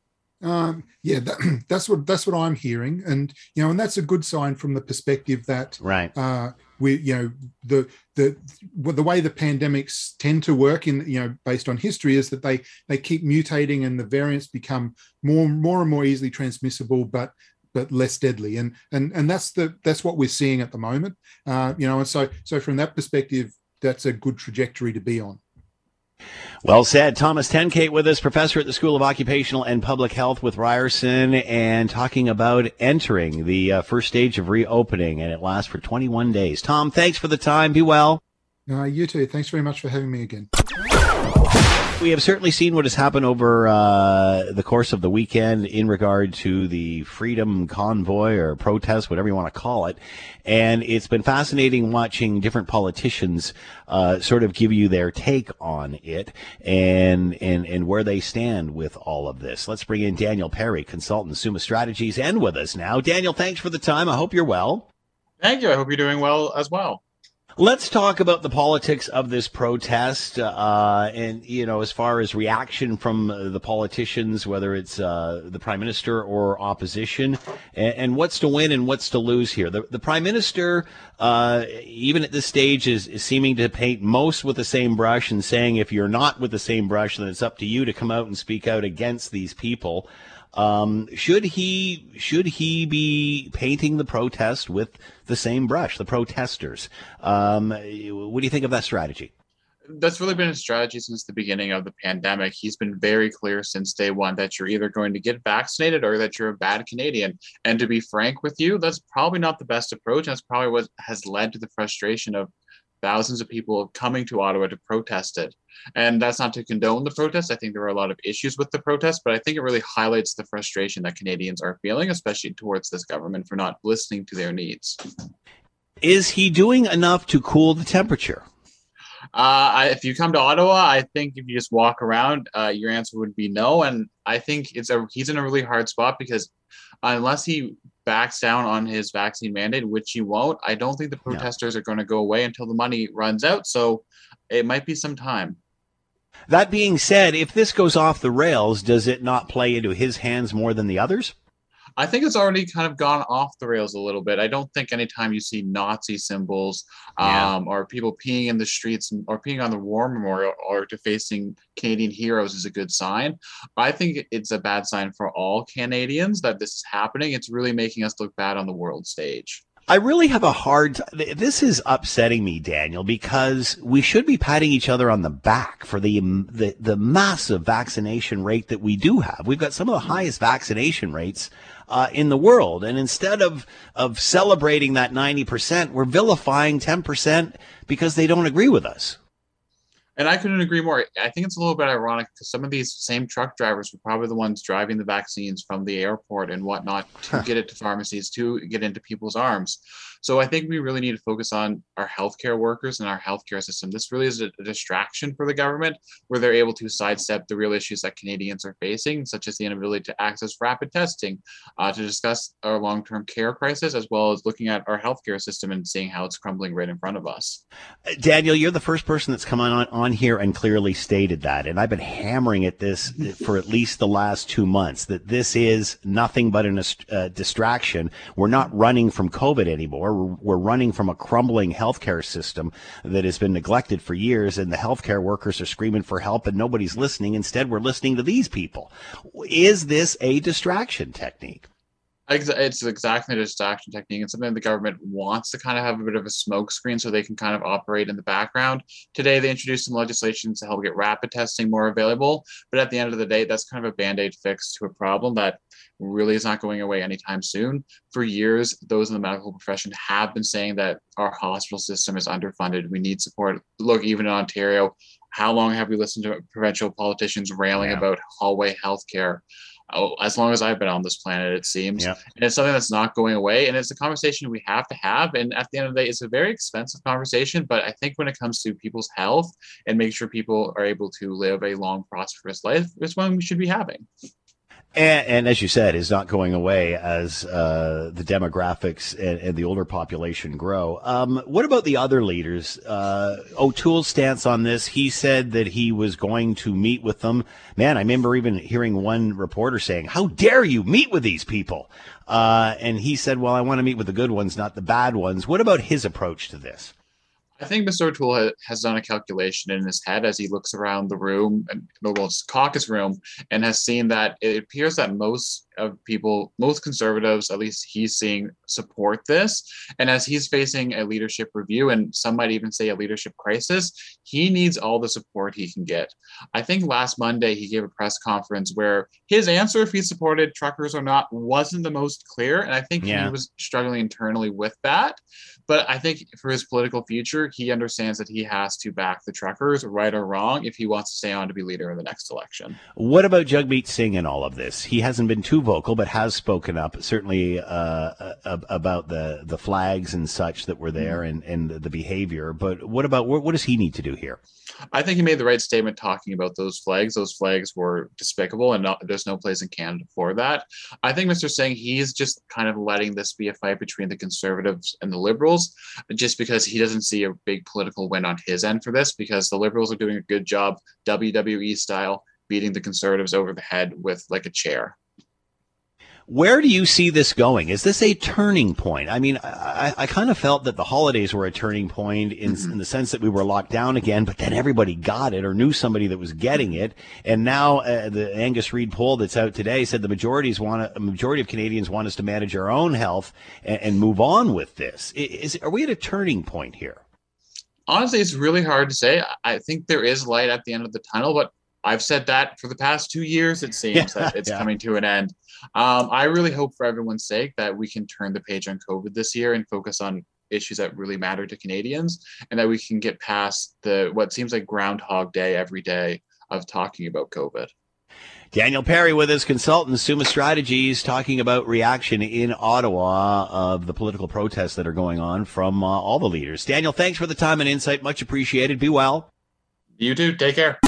Um, yeah, that, [clears throat] that's what that's what I'm hearing, and you know, and that's a good sign from the perspective that right. We, you know, the the the way the pandemics tend to work in you know based on history is that they they keep mutating and the variants become more more and more easily transmissible, but but less deadly, and and and that's the that's what we're seeing at the moment. Uh, you know, and so so from that perspective, that's a good trajectory to be on. Well said. Thomas Tenkate with us, professor at the School of Occupational and Public Health with Ryerson, and talking about entering the uh, first stage of reopening, and it lasts for 21 days. Tom, thanks for the time. Be well. Uh, you too. Thanks very much for having me again we have certainly seen what has happened over uh, the course of the weekend in regard to the freedom convoy or protest, whatever you want to call it. And it's been fascinating watching different politicians uh, sort of give you their take on it and, and, and where they stand with all of this. Let's bring in Daniel Perry, consultant, Summa Strategies, and with us now. Daniel, thanks for the time. I hope you're well. Thank you. I hope you're doing well as well. Let's talk about the politics of this protest, uh, and you know, as far as reaction from the politicians, whether it's uh, the prime minister or opposition, and, and, what's to win and what's to lose here. The, the prime minister, uh, even at this stage, is, is, seeming to paint most with the same brush and saying, if you're not with the same brush, then it's up to you to come out and speak out against these people. Um, should he should he be painting the protest with the same brush, the protesters? Um, what do you think of that strategy? That's really been his strategy since the beginning of the pandemic. He's been very clear since day one that you're either going to get vaccinated or that you're a bad Canadian. And to be frank with you, that's probably not the best approach. That's probably what has led to the frustration of thousands of people coming to Ottawa to protest it. And that's not to condone the protest. I think there are a lot of issues with the protest, but I think it really highlights the frustration that Canadians are feeling, especially towards this government for not listening to their needs. Is he doing enough to cool the temperature? Uh, if you come to Ottawa, I think if you just walk around, uh, your answer would be no. And I think it's a he's in a really hard spot because unless he backs down on his vaccine mandate, which he won't, I don't think the protesters no. are going to go away until the money runs out. So it might be some time. That being said, if this goes off the rails, does it not play into his hands more than the others? I think it's already kind of gone off the rails a little bit. I don't think anytime you see Nazi symbols yeah. um, or people peeing in the streets or peeing on the war memorial or defacing Canadian heroes is a good sign. I think it's a bad sign for all Canadians that this is happening. It's really making us look bad on the world stage. I really have a hard. This is upsetting me, Daniel, because we should be patting each other on the back for the, the the massive vaccination rate that we do have. We've got some of the highest vaccination rates uh, in the world, and instead of of celebrating that ninety percent, we're vilifying ten percent because they don't agree with us. And I couldn't agree more. I think it's a little bit ironic because some of these same truck drivers were probably the ones driving the vaccines from the airport and whatnot to get it to pharmacies, to get into people's arms. So I think we really need to focus on our healthcare workers and our healthcare system. This really is a, a distraction for the government where they're able to sidestep the real issues that Canadians are facing, such as the inability to access rapid testing, uh, to discuss our long term care crisis, as well as looking at our healthcare system and seeing how it's crumbling right in front of us. Daniel, you're the first person that's come on, on here and clearly stated that. And I've been hammering at this [laughs] for at least the last two months that this is nothing but a uh, distraction. We're not running from COVID anymore we're, we're running from a crumbling healthcare system that has been neglected for years, and the healthcare workers are screaming for help, and nobody's listening. Instead, we're listening to these people. Is this a distraction technique? It's exactly a distraction technique. and something the government wants to kind of have a bit of a smokescreen so they can kind of operate in the background. Today, they introduced some legislation to help get rapid testing more available. But at the end of the day, that's kind of a band aid fix to a problem that really is not going away anytime soon. For years, those in the medical profession have been saying that our hospital system is underfunded. We need support. Look, even in Ontario, how long have we listened to provincial politicians railing yeah. about hallway healthcare? Oh, as long as I've been on this planet, it seems. Yeah. And it's something that's not going away. And it's a conversation we have to have. And at the end of the day, it's a very expensive conversation. But I think when it comes to people's health and make sure people are able to live a long, prosperous life, it's one we should be having. And, and, as you said, is not going away as uh, the demographics and, and, the older population grow. Um, what about the other leaders? Uh, O'Toole's stance on this, he said that he was going to meet with them. Man, I remember even hearing one reporter saying, How dare you meet with these people? Uh, and he said, Well, I want to meet with the good ones, not the bad ones. What about his approach to this? I think Mr. O'Toole has done a calculation in his head as he looks around the room, the caucus room, and has seen that it appears that most of people, most conservatives, at least he's seeing, support this. And as he's facing a leadership review, and some might even say a leadership crisis, he needs all the support he can get. I think last Monday he gave a press conference where his answer, if he supported truckers or not, wasn't the most clear. And I think yeah. he was struggling internally with that. But I think for his political future, he understands that he has to back the truckers, right or wrong, if he wants to stay on to be leader in the next election. What about Jagmeet Singh in all of this? He hasn't been too vocal, but has spoken up certainly uh, uh, about the the flags and such that were there mm-hmm. and, and the behavior. But what about what, what does he need to do here? I think he made the right statement talking about those flags. Those flags were despicable, and not, there's no place in Canada for that. I think Mr. Singh he's just kind of letting this be a fight between the conservatives and the liberals, just because he doesn't see a big political win on his end for this. Because the liberals are doing a good job, WWE style, beating the conservatives over the head with like a chair. Where do you see this going? Is this a turning point? I mean, I, I kind of felt that the holidays were a turning point in, mm-hmm. in, the sense that we were locked down again, but then everybody got it or knew somebody that was getting it. And now uh, the Angus Reid poll that's out today said the majorities want a majority of Canadians want us to manage our own health and, and move on with this. Is, are we at a turning point here? Honestly, it's really hard to say. I think there is light at the end of the tunnel, but I've said that for the past two years. It seems yeah, [laughs] that it's yeah. coming to an end. Um, I really hope for everyone's sake that we can turn the page on COVID this year and focus on issues that really matter to Canadians, and that we can get past the what seems like Groundhog Day every day of talking about COVID. Daniel Perry with his consultant, Summa Strategies, talking about reaction in Ottawa of the political protests that are going on from uh, all the leaders. Daniel, thanks for the time and insight. Much appreciated. Be well. You too. Take care.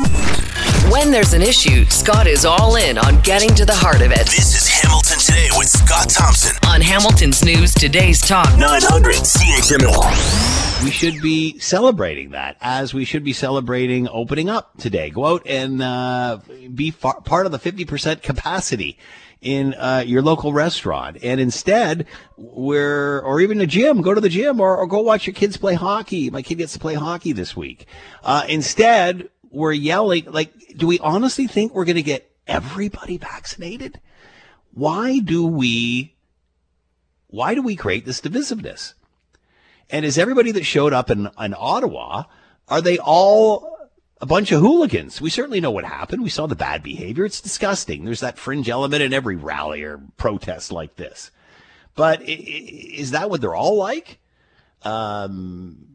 When there's an issue, Scott is all in on getting to the heart of it. This is Hamilton Today with Scott Thompson on Hamilton's News Today's Talk 900 CHML. We should be celebrating that as we should be celebrating opening up today. Go out and uh, be far, part of the 50% capacity in uh, your local restaurant. And instead, we're, or even a gym, go to the gym or, or, go watch your kids play hockey. My kid gets to play hockey this week. Uh, instead, we're yelling, like, do we honestly think we're going to get everybody vaccinated? Why do we, why do we create this divisiveness? And is everybody that showed up in, in Ottawa, are they all a bunch of hooligans? We certainly know what happened. We saw the bad behavior. It's disgusting. There's that fringe element in every rally or protest like this. But is that what they're all like? Um,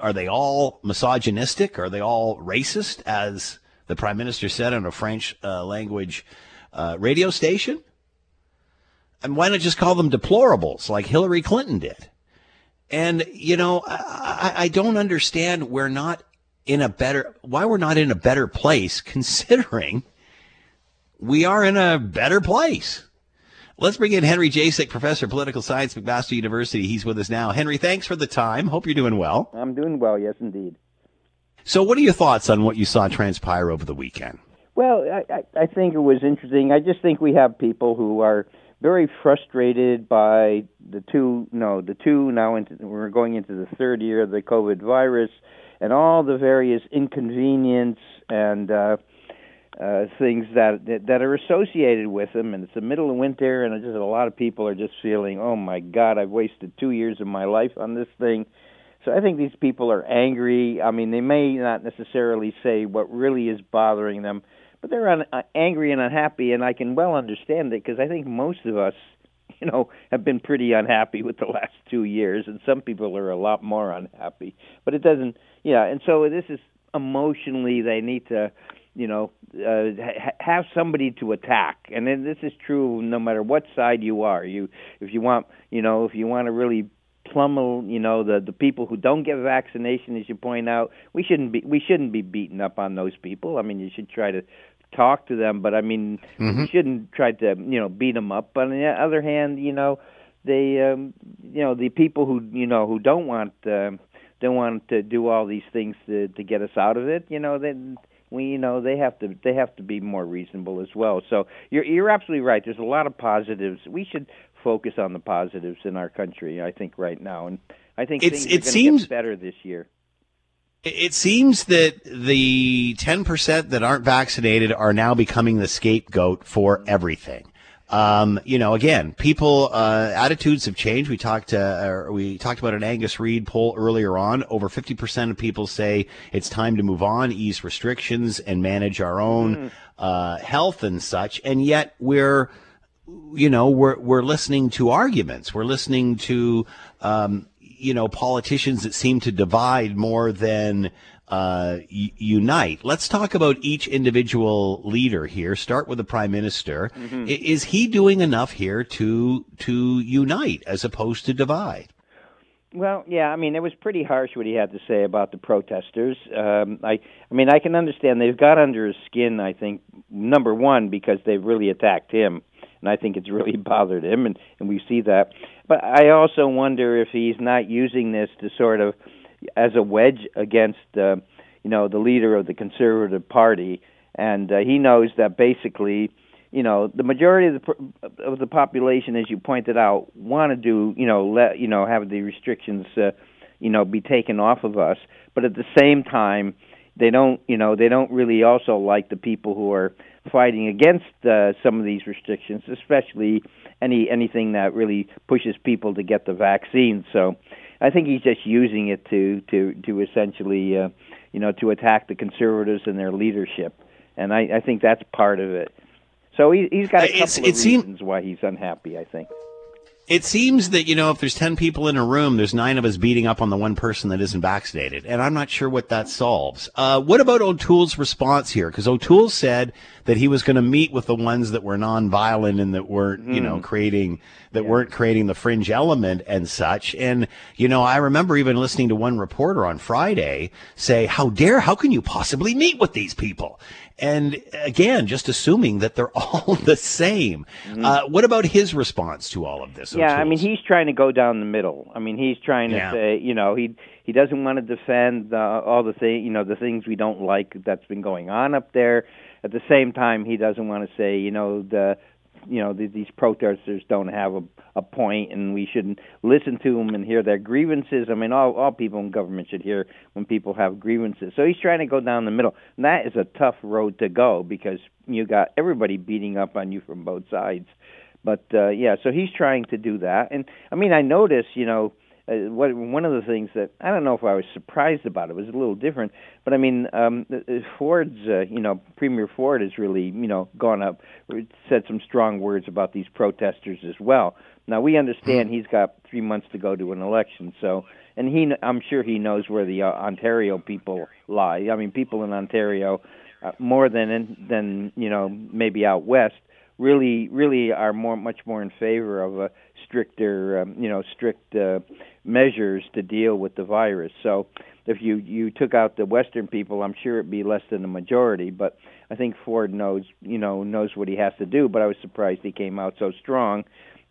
are they all misogynistic? Are they all racist, as the prime minister said on a French uh, language uh, radio station? And why not just call them deplorables like Hillary Clinton did? And, you know, I, I don't understand we're not in a better, why we're not in a better place [laughs] considering we are in a better place. Let's bring in Henry Jacek, professor of political science, McMaster University. He's with us now. Henry, thanks for the time. Hope you're doing well. I'm doing well, yes, indeed. So, what are your thoughts on what you saw transpire over the weekend? Well, I, I think it was interesting. I just think we have people who are very frustrated by the two, no, the two now into, we're going into the third year of the COVID virus and all the various inconvenience and uh, uh, things that, that that are associated with them. And it's the middle of winter, and just a lot of people are just feeling, oh my God, I've wasted two years of my life on this thing. So I think these people are angry. I mean, they may not necessarily say what really is bothering them, but they're un- uh, angry and unhappy, and I can well understand it because I think most of us, [laughs] you know, have been pretty unhappy with the last two years, and some people are a lot more unhappy. But it doesn't, yeah. And so this is emotionally they need to you know, uh, ha- have somebody to attack. And then this is true no matter what side you are. You, if you want, you know, if you want to really pummel, you know, the the people who don't get vaccination, as you point out, we shouldn't be we shouldn't be beating up on those people. I mean, you should try to talk to them, but I mean, mm-hmm. we shouldn't try to you know beat them up. But on the other hand, you know, they um, you know the people who you know who don't want. Uh, don't want to do all these things to to get us out of it. You know, then we you know they have to they have to be more reasonable as well. So you're you're absolutely right. There's a lot of positives. We should focus on the positives in our country. I think right now, and I think it's, things it seems better this year. It seems that the 10% that aren't vaccinated are now becoming the scapegoat for everything. Um, you know, again, people uh, attitudes have changed. We talked uh, we talked about an Angus Reid poll earlier on. Over fifty percent of people say it's time to move on, ease restrictions, and manage our own mm. uh, health and such. And yet we're you know we're we're listening to arguments. We're listening to um, you know politicians that seem to divide more than uh, unite. Let's talk about each individual leader here. Start with the prime minister. Mm-hmm. Is he doing enough here to to unite as opposed to divide? Well, yeah, I mean, it was pretty harsh what he had to say about the protesters. Um, I, I mean, I can understand they've got under his skin. I think number one because they've really attacked him, and I think it's really [laughs] bothered him, and and we see that. But I also wonder if he's not using this to sort of as a wedge against uh, you know the leader of the Conservative Party, and uh, he knows that basically you know, the majority of the of the population, as you pointed out, want to do, you know, let you know have the restrictions, uh, you know, be taken off of us. But at the same time, they don't, you know, they don't really also like the people who are fighting against uh, some of these restrictions, especially any anything that really pushes people to get the vaccine. So, I think he's just using it to to to essentially, uh, you know, to attack the conservatives and their leadership, and I, I think that's part of it. So he, he's got a couple it's, of reasons why he's unhappy. I think. It seems that, you know, if there's 10 people in a room, there's nine of us beating up on the one person that isn't vaccinated. And I'm not sure what that solves. Uh, what about O'Toole's response here? Because O'Toole said that he was going to meet with the ones that were nonviolent and that weren't, mm. you know, hmm. creating, that yeah. weren't creating the fringe element and such. And, you know, I remember even listening to one reporter on Friday say, how dare, how can you possibly meet with these people? And again, just assuming that they're [laughs] all the same. Mm-hmm. Uh, what about his response to all of this? Yeah, O'Toole's? I mean, he's trying to go down the middle. I mean, he's trying to yeah. say, you know, he he doesn't want to defend uh, all the thing, you know, the things we don't like that's been going on up there. At the same time, he doesn't want to say, you know, the you know the, these protesters don't have a, a point and we shouldn't listen to them and hear their grievances. I mean, all all people in government should hear when people have grievances. So he's trying to go down the middle. And that is a tough road to go because you got everybody beating up on you from both sides. But uh, yeah, so he's trying to do that. And I mean, I notice, you know uh, what one of the things that I don't know if I was surprised about it was a little different, but I mean um, uh, uh, Ford's uh, you know Premier Ford has really you know gone up said some strong words about these protesters as well. Now we understand he's got three months to go to an election, so and he I'm sure he knows where the uh, Ontario people lie. I mean people in Ontario uh, more than in, than you know maybe out west really really are more much more in favor of a stricter um, you know strict uh, measures to deal with the virus. So if you you took out the Western people, I'm sure it'd be less than the majority. But I think Ford knows you know knows what he has to do. But I was surprised he came out so strong.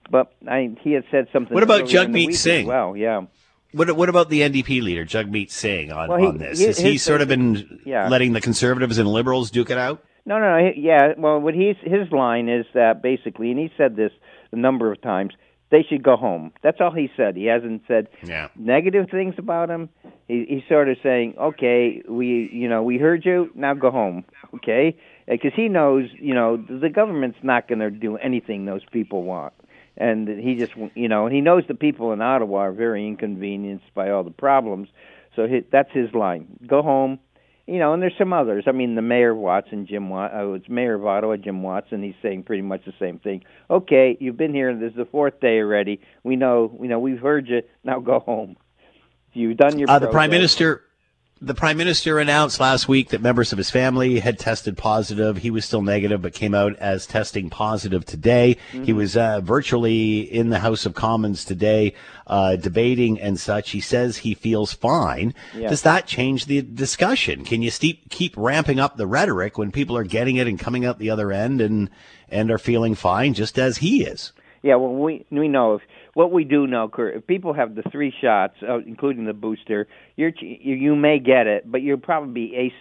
But I, he had said something. What about Jagmeet Singh? Well, yeah. What, what about the NDP leader, Jagmeet Singh, on, well, he, on this? Has he sort of been yeah. letting the conservatives and liberals duke it out? No, no, no. Yeah. Well, what he's his line is that basically, and he said this a number of times they should go home. That's all he said. He hasn't said yeah. negative things about him. He, he's sort of saying, "Okay, we, you know, we heard you. Now go home." Okay, because he knows, you know, the government's not going to do anything those people want, and he just, you know, he knows the people in Ottawa are very inconvenienced by all the problems. So he, that's his line: go home, you know, and there's some others. I mean, the mayor of Watson, Jim Wat, oh, it's Mayor of Ottawa, Jim Watson. He's saying pretty much the same thing. Okay, you've been here. This is the fourth day already. We know, you know, we've heard you. Now go home. You've done your. Uh, the prime minister the prime minister announced last week that members of his family had tested positive. He was still negative, but came out as testing positive today. Mm-hmm. He was uh, virtually in the House of Commons today, uh, debating and such. He says he feels fine. Yeah. Does that change the discussion? Can you steep, keep ramping up the rhetoric when people are getting it and coming out the other end and and are feeling fine, just as he is? Yeah, well, we we know if what we do know, Kurt, if people have the three shots, uh, including the booster, you're you, you may get it, but you'll probably be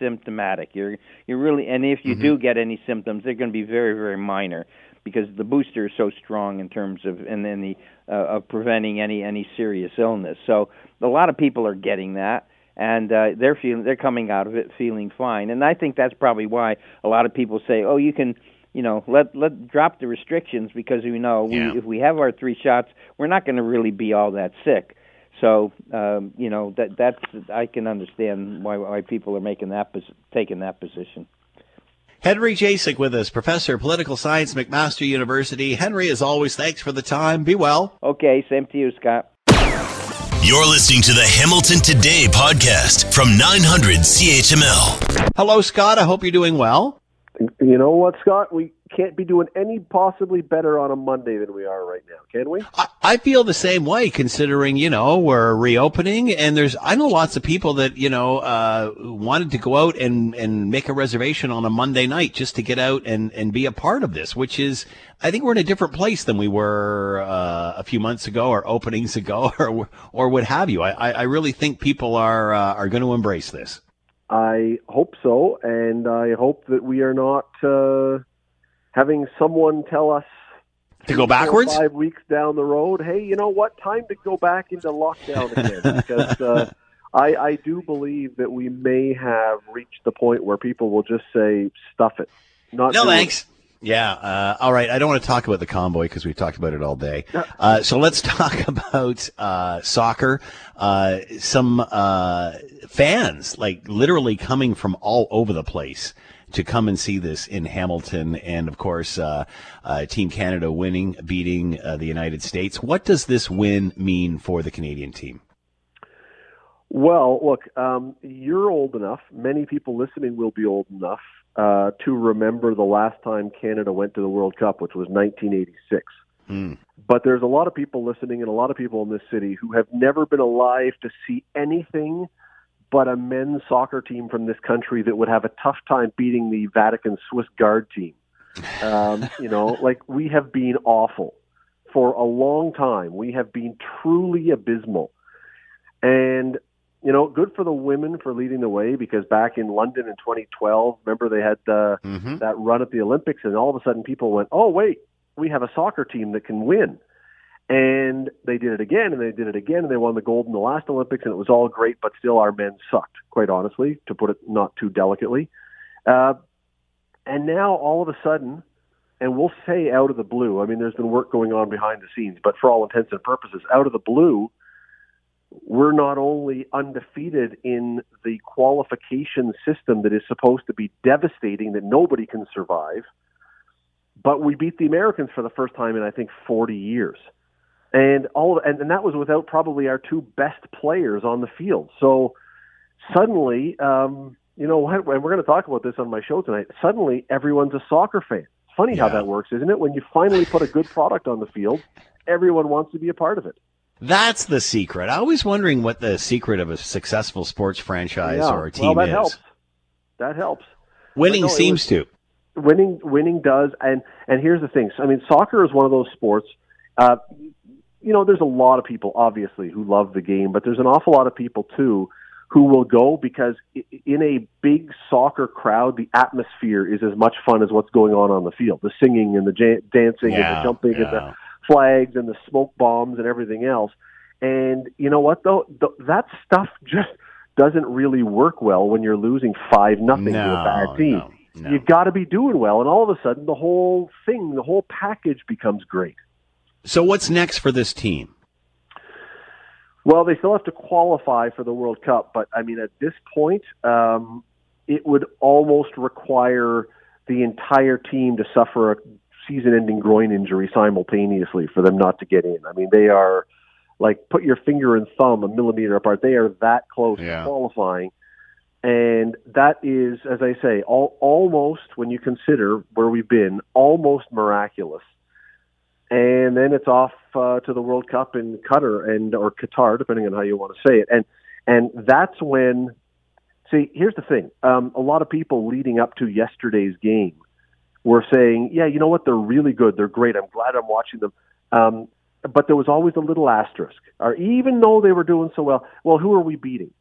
asymptomatic. You're you're really, and if you mm-hmm. do get any symptoms, they're going to be very very minor because the booster is so strong in terms of and then the uh, of preventing any any serious illness. So a lot of people are getting that and uh, they're feeling they're coming out of it feeling fine. And I think that's probably why a lot of people say, "Oh, you can you know, let let drop the restrictions because we know yeah. we, if we have our three shots, we're not going to really be all that sick. So, um, you know, that that's I can understand why why people are making that taking that position. Henry Jacek with us, professor of political science, McMaster University. Henry, as always, thanks for the time. Be well. Okay, same to you, Scott. You're listening to the Hamilton Today podcast from 900 CHML. Hello, Scott. I hope you're doing well. You know what, Scott? We can't be doing any possibly better on a Monday than we are right now, can we? I, I feel the same way, considering you know we're reopening, and there's I know lots of people that you know uh, wanted to go out and and make a reservation on a Monday night just to get out and and be a part of this, which is I think we're in a different place than we were uh, a few months ago, or openings ago, [laughs] or or what have you. I I really think people are uh, are going to embrace this. I hope so, and I hope that we are not uh, having someone tell us to go backwards five weeks down the road. Hey, you know what? Time to go back into lockdown again [laughs] because uh, I, I do believe that we may have reached the point where people will just say, "Stuff it." Not no thanks. It. Yeah. Uh, all right. I don't want to talk about the convoy because we've talked about it all day. Uh, so let's [laughs] talk about uh, soccer. Uh, some uh, fans, like literally coming from all over the place to come and see this in Hamilton, and of course, uh, Team Canada winning, beating the United States. What does this win mean for the Canadian team? Well, look, um, you're old enough. Many people listening will be old enough uh, to remember the last time Canada went to the World Cup, which was 1986. Mm. But there's a lot of people listening and a lot of people in this city who have never been alive to see anything but a men's soccer team from this country that would have a tough time beating the Vatican Swiss Guard team. Um, [laughs] you know, like we have been awful for a long time. We have been truly abysmal. And you know, good for the women for leading the way because back in London in 2012, remember they had uh, mm-hmm. that run at the Olympics, and all of a sudden people went, "Oh wait, we have a soccer team that can win." And they did it again, and they did it again, and they won the gold in the last Olympics, and it was all great. But still, our men sucked, quite honestly, to put it not too delicately. Uh, and now, all of a sudden, and we'll say out of the blue. I mean, there's been work going on behind the scenes, but for all intents and purposes, out of the blue, we're not only undefeated in the qualification system that is supposed to be devastating that nobody can survive, but we beat the Americans for the first time in I think 40 years. And all and, and that was without probably our two best players on the field. So suddenly, um, you know, and we're going to talk about this on my show tonight. Suddenly, everyone's a soccer fan. Funny yeah. how that works, isn't it? When you finally put a good product on the field, everyone wants to be a part of it. That's the secret. I was wondering what the secret of a successful sports franchise yeah. or a team well, that is. Helps. That helps. Winning no, seems was, to. Winning, winning does, and and here's the thing. I mean, soccer is one of those sports. Uh, you know, there's a lot of people obviously who love the game, but there's an awful lot of people too who will go because in a big soccer crowd, the atmosphere is as much fun as what's going on on the field. The singing and the dancing yeah, and the jumping yeah. and the flags and the smoke bombs and everything else. And you know what though? that stuff [laughs] just doesn't really work well when you're losing five nothing no, to a bad team. No, no. You got to be doing well, and all of a sudden the whole thing, the whole package becomes great. So what's next for this team? Well, they still have to qualify for the World Cup, but I mean, at this point, um, it would almost require the entire team to suffer a season-ending groin injury simultaneously for them not to get in. I mean, they are like put your finger and thumb a millimeter apart. They are that close yeah. to qualifying, and that is, as I say, all, almost when you consider where we've been, almost miraculous. And then it's off uh, to the World Cup in Qatar and or Qatar, depending on how you want to say it, and and that's when. See, here's the thing. Um, a lot of people leading up to yesterday's game were saying, yeah, you know what, they're really good, they're great, I'm glad I'm watching them. Um, but there was always a little asterisk. Or even though they were doing so well, well, who are we beating?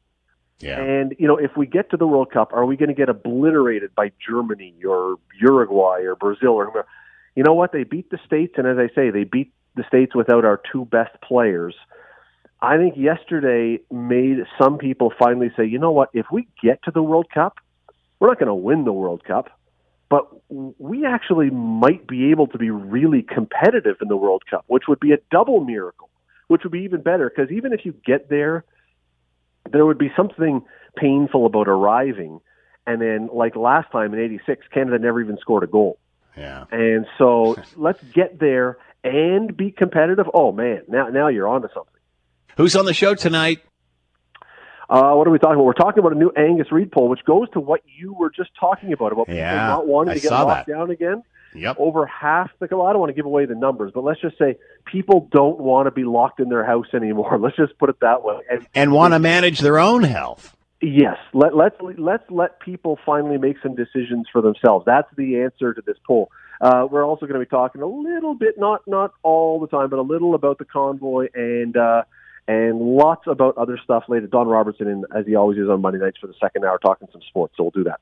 Yeah. And you know, if we get to the World Cup, are we going to get obliterated by Germany or Uruguay or Brazil or whoever? You know what? They beat the states, and as I say, they beat the states without our two best players. I think yesterday made some people finally say, you know what? If we get to the World Cup, we're not going to win the World Cup, but we actually might be able to be really competitive in the World Cup, which would be a double miracle, which would be even better because even if you get there, there would be something painful about arriving. And then, like last time in '86, Canada never even scored a goal. Yeah. And so [laughs] let's get there and be competitive. Oh man, now now you're onto something. Who's on the show tonight? Uh, what are we talking about? We're talking about a new Angus Reid poll, which goes to what you were just talking about about yeah, people not wanting I to get locked that. down again. Yep. Over half the well, I don't want to give away the numbers, but let's just say people don't want to be locked in their house anymore. [laughs] Let's just put it that way. And, And want to manage their own health. Yes, let let's let's let people finally make some decisions for themselves. That's the answer to this poll. Uh, we're also going to be talking a little bit, not not all the time, but a little about the convoy and uh, and lots about other stuff later. Don Robertson, in, as he always is on Monday nights for the second hour, talking some sports. So we'll do that.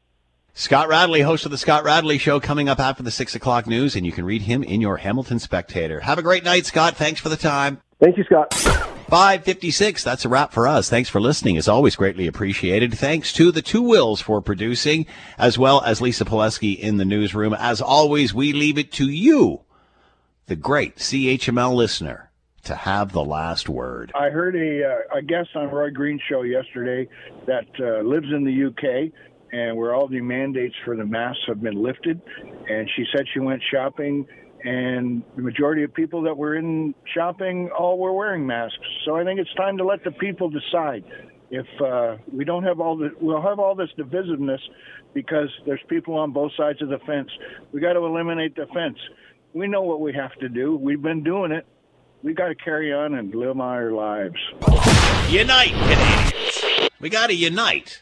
Scott Radley, host of the Scott Radley Show, coming up after the six o'clock news, and you can read him in your Hamilton Spectator. Have a great night, Scott. Thanks for the time. Thank you, Scott. 556. That's a wrap for us. Thanks for listening. As always, greatly appreciated. Thanks to the two Wills for producing, as well as Lisa Pileski in the newsroom. As always, we leave it to you, the great CHML listener, to have the last word. I heard a, uh, a guest on Roy Green's show yesterday that uh, lives in the UK and where all the mandates for the masks have been lifted. And she said she went shopping, and the majority of people that were in shopping all were wearing masks. So I think it's time to let the people decide. If uh, we don't have all the, we'll have all this divisiveness because there's people on both sides of the fence. We got to eliminate the fence. We know what we have to do. We've been doing it. We got to carry on and live our lives. Unite, Canadians. We got to unite.